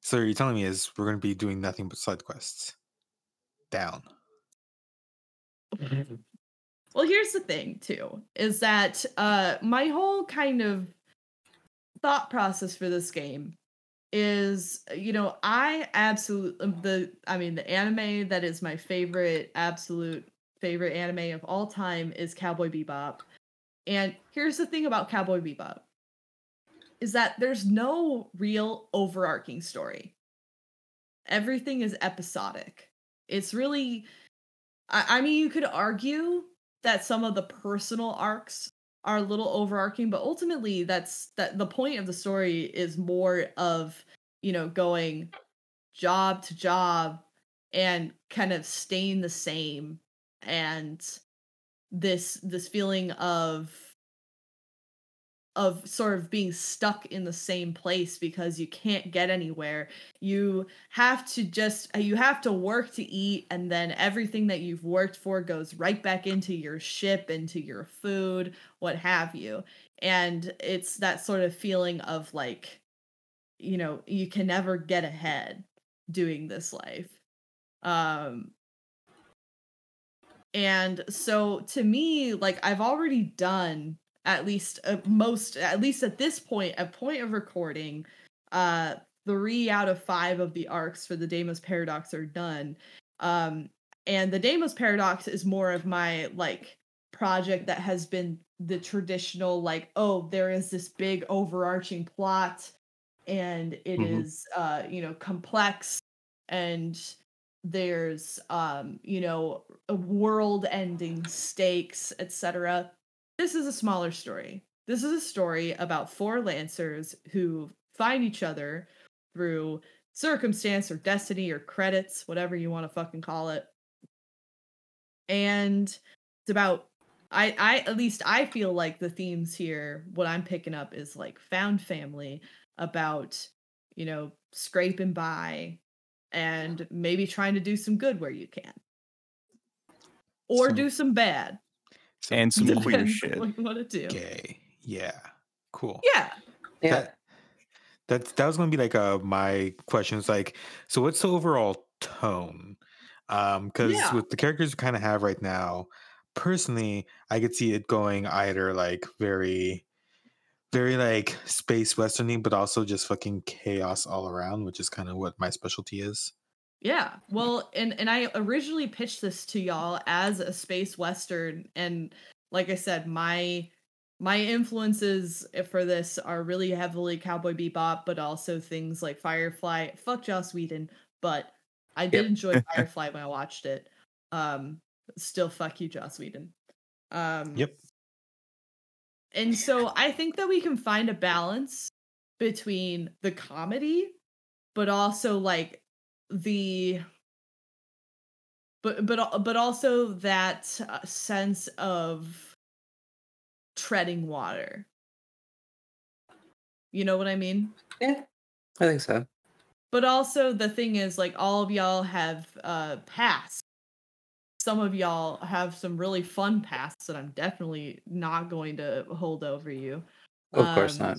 So you're telling me is we're going to be doing nothing but side quests. Down. Well, here's the thing too, is that uh my whole kind of thought process for this game is you know, I absolutely um, the I mean the anime that is my favorite absolute favorite anime of all time is Cowboy Bebop. And here's the thing about Cowboy Bebop is that there's no real overarching story. Everything is episodic. It's really I, I mean you could argue that some of the personal arcs are a little overarching but ultimately that's that the point of the story is more of you know going job to job and kind of staying the same and this this feeling of of sort of being stuck in the same place because you can't get anywhere. You have to just uh, you have to work to eat and then everything that you've worked for goes right back into your ship into your food what have you. And it's that sort of feeling of like you know you can never get ahead doing this life. Um and so to me like i've already done at least uh, most at least at this point at point of recording uh three out of five of the arcs for the Deimos Paradox are done. Um, and the Deimos Paradox is more of my like project that has been the traditional like, oh, there is this big overarching plot, and it is Mhm. uh, you know, complex and there's um, you know, world-ending stakes, etc. This is a smaller story. This is a story about four lancers who find each other through circumstance or destiny or credits, whatever you want to fucking call it. And it's about I I at least I feel like the themes here what I'm picking up is like found family about you know scraping by and maybe trying to do some good where you can. Or Some- do some bad. And some queer shit. What you want to do. Gay. Yeah. Cool. Yeah. Yeah. That, that that was gonna be like uh my questions like so what's the overall tone? Um because Yeah. with the characters we kind of have right now, personally, I could see it going either like very very like space westerny, but also just fucking chaos all around, which is kind of what my specialty is. Yeah. Well, and and I originally pitched this to y'all as a space western and like I said, my my influences for this are really heavily Cowboy Bebop, but also things like Firefly. Fuck Joss Whedon, but I did Yep. enjoy Firefly when I watched it. Um, still fuck you, Joss Whedon. Um, Yep. and so I think that we can find a balance between the comedy, but also like the but but but also that uh, sense of treading water. You know what I mean? Yeah. I think so. But also the thing is like all of y'all have uh passed. Some of y'all have some really fun pasts that I'm definitely not going to hold over you. Of course Um, not.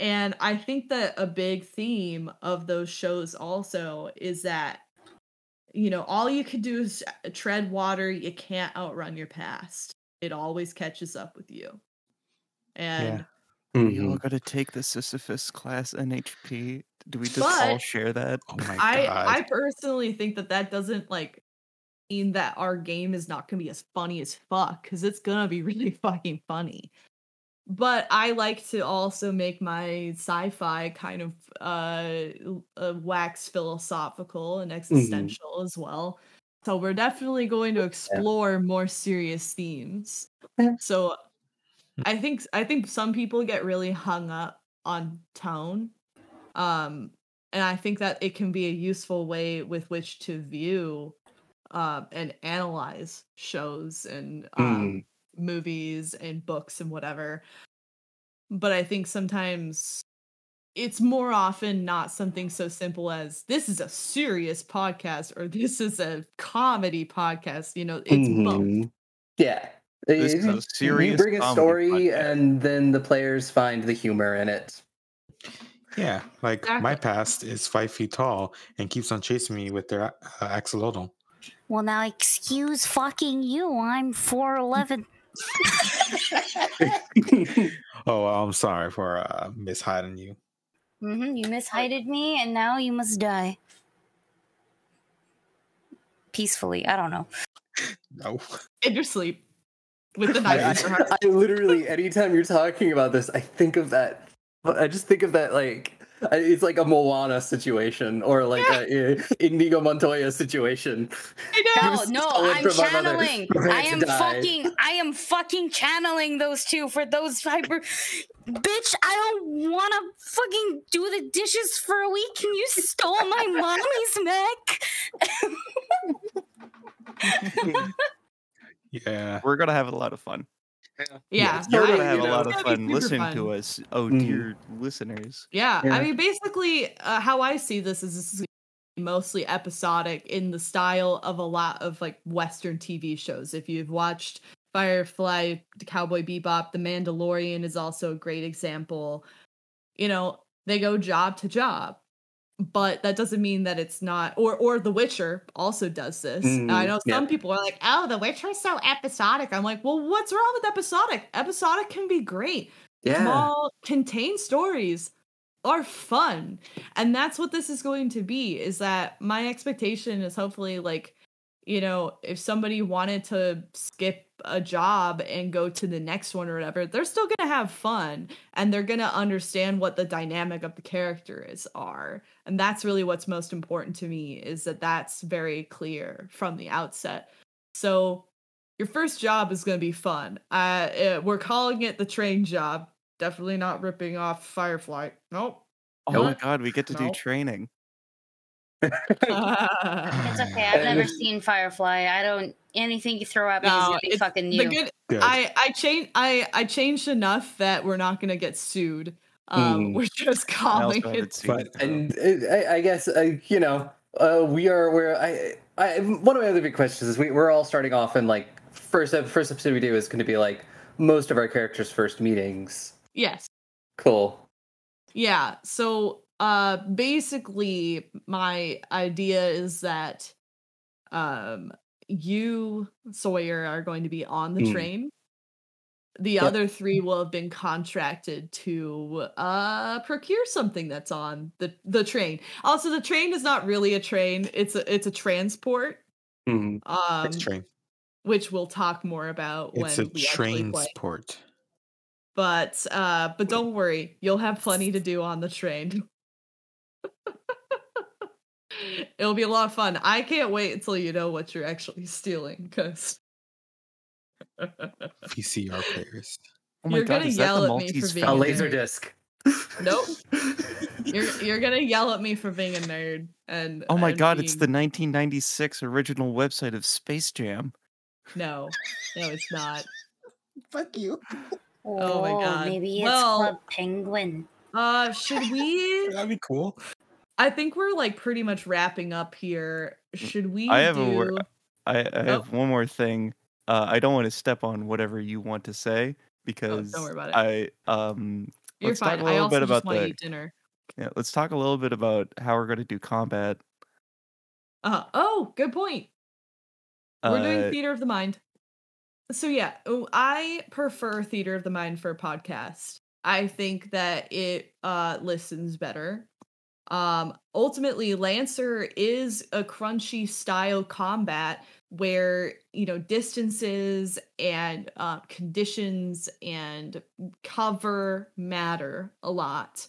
And I think that a big theme of those shows also is that, you know, all you can do is uh, tread water. You can't outrun your past. It always catches up with you. And We Mhm. all got to take the Sisyphus class NHP. Do we just all share that? Oh my I. I personally think that that doesn't like mean that our game is not gonna be as funny as fuck because it's gonna be really fucking funny. But I like to also make my sci-fi kind of uh, uh wax philosophical and existential as well. So we're definitely going to explore more serious themes. Yeah. So I think I think some people get really hung up on tone. Um and I think that it can be a useful way with which to view um and analyze shows and um movies and books and whatever. But I think sometimes it's more often not something so simple as this is a serious podcast or this is a comedy podcast. You know, it's both. Mhm. Yeah. This is a You- serious you bring a story podcast. and then the players find the humor in it. Yeah, like my past is five feet tall and keeps on chasing me with their uh, axolotl. Well, now excuse fucking you. I'm 4'11. Oh, I'm sorry for uh, mishiding you. Mm-hmm, you mishided me, and now you must die. Peacefully. I don't know. No. in your sleep with the knife in your heart. I literally, anytime you're talking about this, I think of that. I just think of that like I- it's like a Moana situation or like a, a Inigo Montoya situation. I No, know. no, I'm from my mother, channeling. I am fucking I am fucking channeling those two for those hyper Bitch, I don't wanna fucking do the dishes for a week and you stole my mommy's neck. Yeah. We're gonna have a lot of fun. Yeah. You're We're gonna have you a lot of It's gonna be fun listening fun. to us. Oh Mhm. dear listeners. Yeah, Yeah. I mean, basically, uh, how I see this is this is mostly episodic in the style of a lot of like Western TV shows. If you've watched Firefly, Cowboy Bebop, The Mandalorian is also a great example. You know, they go job to job, but that doesn't mean that it's not. Or or The Witcher also does this. Mm, I know yeah. some people are like, "Oh, The witcher is so episodic." I'm like, "Well, what's wrong with episodic? Episodic can be great." Yeah. small contained stories are fun and that's what this is going to be is that my expectation is hopefully like you know if somebody wanted to skip a job and go to the next one or whatever they're still going to have fun and they're going to understand what the dynamic of the characters are and that's really what's most important to me is that that's very clear from the outset so your first job is going to be fun. Uh, uh, we're calling it the train job. Definitely not ripping off Firefly. Nope. Oh my god, we get to do training. It's okay. I've never seen Firefly. I don't. Anything you throw at me is No, gonna be it's- fucking the you. good, Good. I I changed I I changed enough that we're not gonna get sued. Um, Mm. we're just I calling also it. But and uh, I, I guess uh, you know uh, we are where I, I one of my other big questions is we, we're all starting off in like first first episode we do is going to be like most of our characters' first meetings. Yes. Cool. Yeah. So uh basically my idea is that um you Sawyer are going to be on the Mm. train. The Yep. other three will have been contracted to uh procure something that's on the the train. Also the train is not really a train. It's a it's a transport. Mhm. Um it's train. which we'll talk more about It's when a we actually train play. But uh but don't worry, you'll have plenty to do on the train. It'll be a lot of fun. I can't wait until you know what you're actually stealing because VCR players. Oh my You're god, gonna is that yell the at me for Maltese being A a laser nerd. disc. Nope. you're you're gonna yell at me for being a nerd and Oh my and god, it's the 1996 original website of Space Jam. no no it's not. Fuck you. Oh my God. Maybe it's Well- Club Penguin. Uh should we That'd be cool. I think we're like pretty much wrapping up here. Should we I have do a I, Oh. have one more thing. Uh, I don't want to step on whatever you want to say because Oh, worry about it. I um You're let's talk fine. a I little also bit just about want to the eat dinner. yeah, let's talk a little bit about how we're going to do combat. Uh, oh, good point. We're Uh, doing theater of the mind. So yeah, oh, I prefer theater of the mind for a podcast. I think that it uh listens better. Um ultimately Lancer is a crunchy style combat, where you know distances and uh, conditions and cover matter a lot.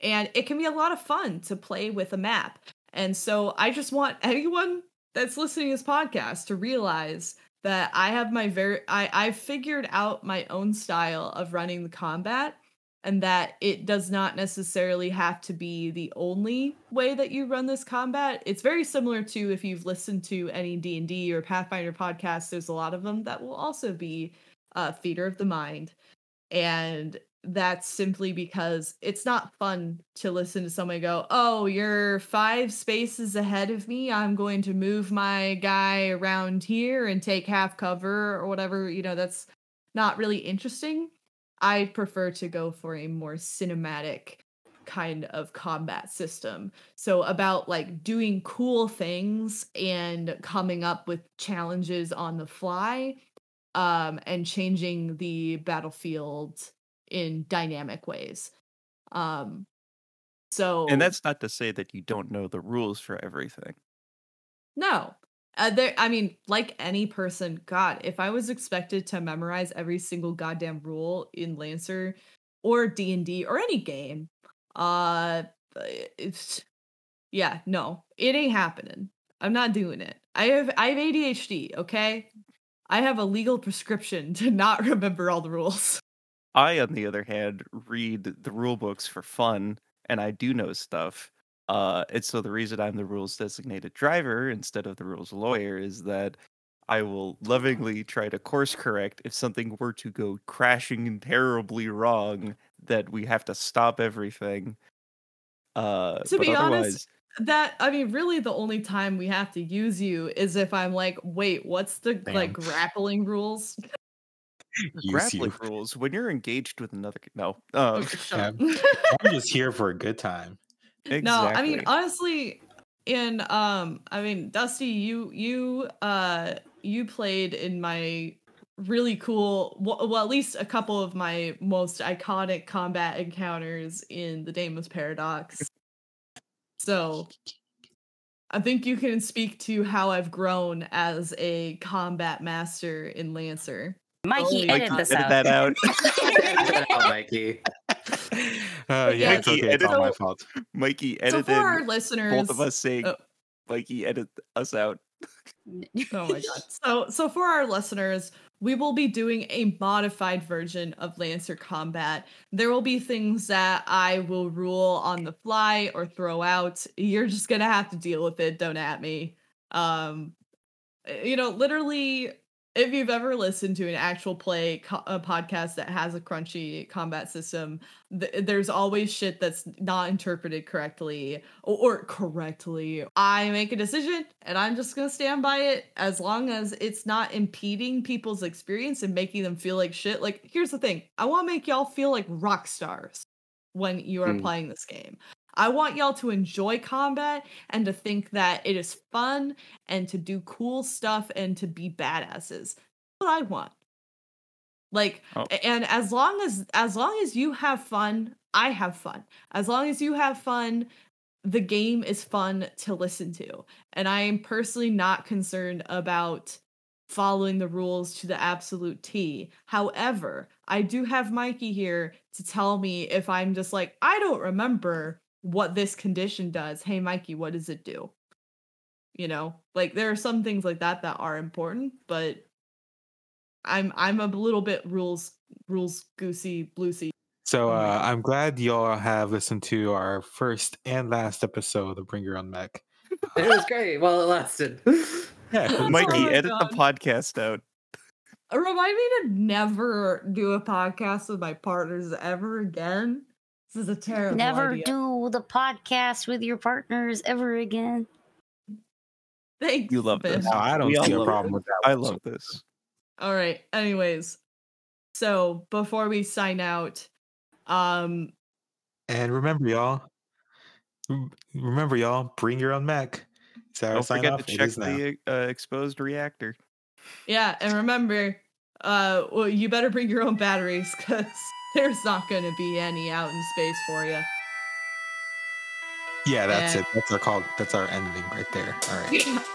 And it can be a lot of fun to play with a map. And so i just want anyone that's listening to this podcast to realize that i have my very i i've figured out my own style of running the combat and that it does not necessarily have to be the only way that you run this combat. It's very similar to if you've listened to any D&D or Pathfinder podcasts, there's a lot of them that will also be uh, theater of the mind. And that's simply because it's not fun to listen to someone go, "Oh, you're 5 spaces ahead of me. I'm going to move my guy around here and take half cover or whatever." You know, that's not really interesting I prefer to go for a more cinematic kind of combat system. So about like doing cool things and coming up with challenges on the fly um and changing the battlefield in dynamic ways. Um so And that's not to say that you don't know the rules for everything. no. Uh, there, I mean, like any person, God, if I was expected to memorize every single goddamn rule in Lancer or D and D or any game, uh, it's yeah, no, it ain't happening. I'm not doing it. I have I have ADHD. Okay, I have a legal prescription to not remember all the rules. I, on the other hand, read the rule books for fun, and I do know stuff. Uh, and so the reason I'm the rules designated driver instead of the rules lawyer is that I will lovingly try to course correct if something were to go crashing and terribly wrong that we have to stop everything. Uh, To but be honest, That I mean, really, the only time we have to use you is if I'm like, wait, what's the like grappling rules? Grappling you. rules when you're engaged with another. No, um, Okay, shut up. I'm just here for a good time. Exactly. No, I mean honestly, in um, I mean Dusty, you you uh you played in my really cool well, well at least a couple of my most iconic combat encounters in the Damon's Paradox. So I think you can speak to how I've grown as a combat master in Lancer. Mikey, Oh, edit yeah. this edit out. that out. Oh, Mikey. Uh, yeah, it's Mikey, okay. It's all my fault. Mikey, edit So edit for our listeners, both of us saying, Oh. Mikey, edit us out. Oh my god. So so for our listeners, we will be doing a modified version of Lancer combat. There will be things that I will rule on the fly or throw out. You're just going to have to deal with it, don't at me. Um you know, literally if you've ever listened to an actual play co- a podcast that has a crunchy combat system, th- there's always shit that's not interpreted correctly or, or correctly. I make a decision and I'm just gonna stand by it as long as it's not impeding people's experience and making them feel like shit. Like, here's the thing I wanna make y'all feel like rock stars when you are Hmm. playing this game. I want y'all to enjoy combat and to think that it is fun and to do cool stuff and to be badasses. That's what I want. Like Oh. and as long as as long as you have fun, I have fun. As long as you have fun, the game is fun to listen to. And I am personally not concerned about following the rules to the absolute T. However, I do have Mikey here to tell me if I'm just like, I don't remember what this condition does. Hey, Mikey, what does it do? You know, like there are some things like that that are important, but I'm I'm a little bit rules rules goosey bluesy. So Oh uh, God. I'm glad y'all have listened to our first and last episode of Bring Your Own Mech. It was great while it lasted. Yeah, 'cause, Mikey, Oh my edit the podcast out. Remind me to never do a podcast with my partners ever again. This is a terrible Never idea. do the podcast with your partners ever again. Thanks, You love this. No, I don't We see a love problem with that. I love this. All right. Anyways, so before we sign out, um, And remember, y'all. Remember, y'all. Bring your own Mech. Is that our Don't sign forget off? to check the uh, exposed reactor. yeah, and remember, uh, well, you better bring your own batteries because there's not going to be any out in space for you. Yeah, that's it. That's our call. That's our ending right there. All right.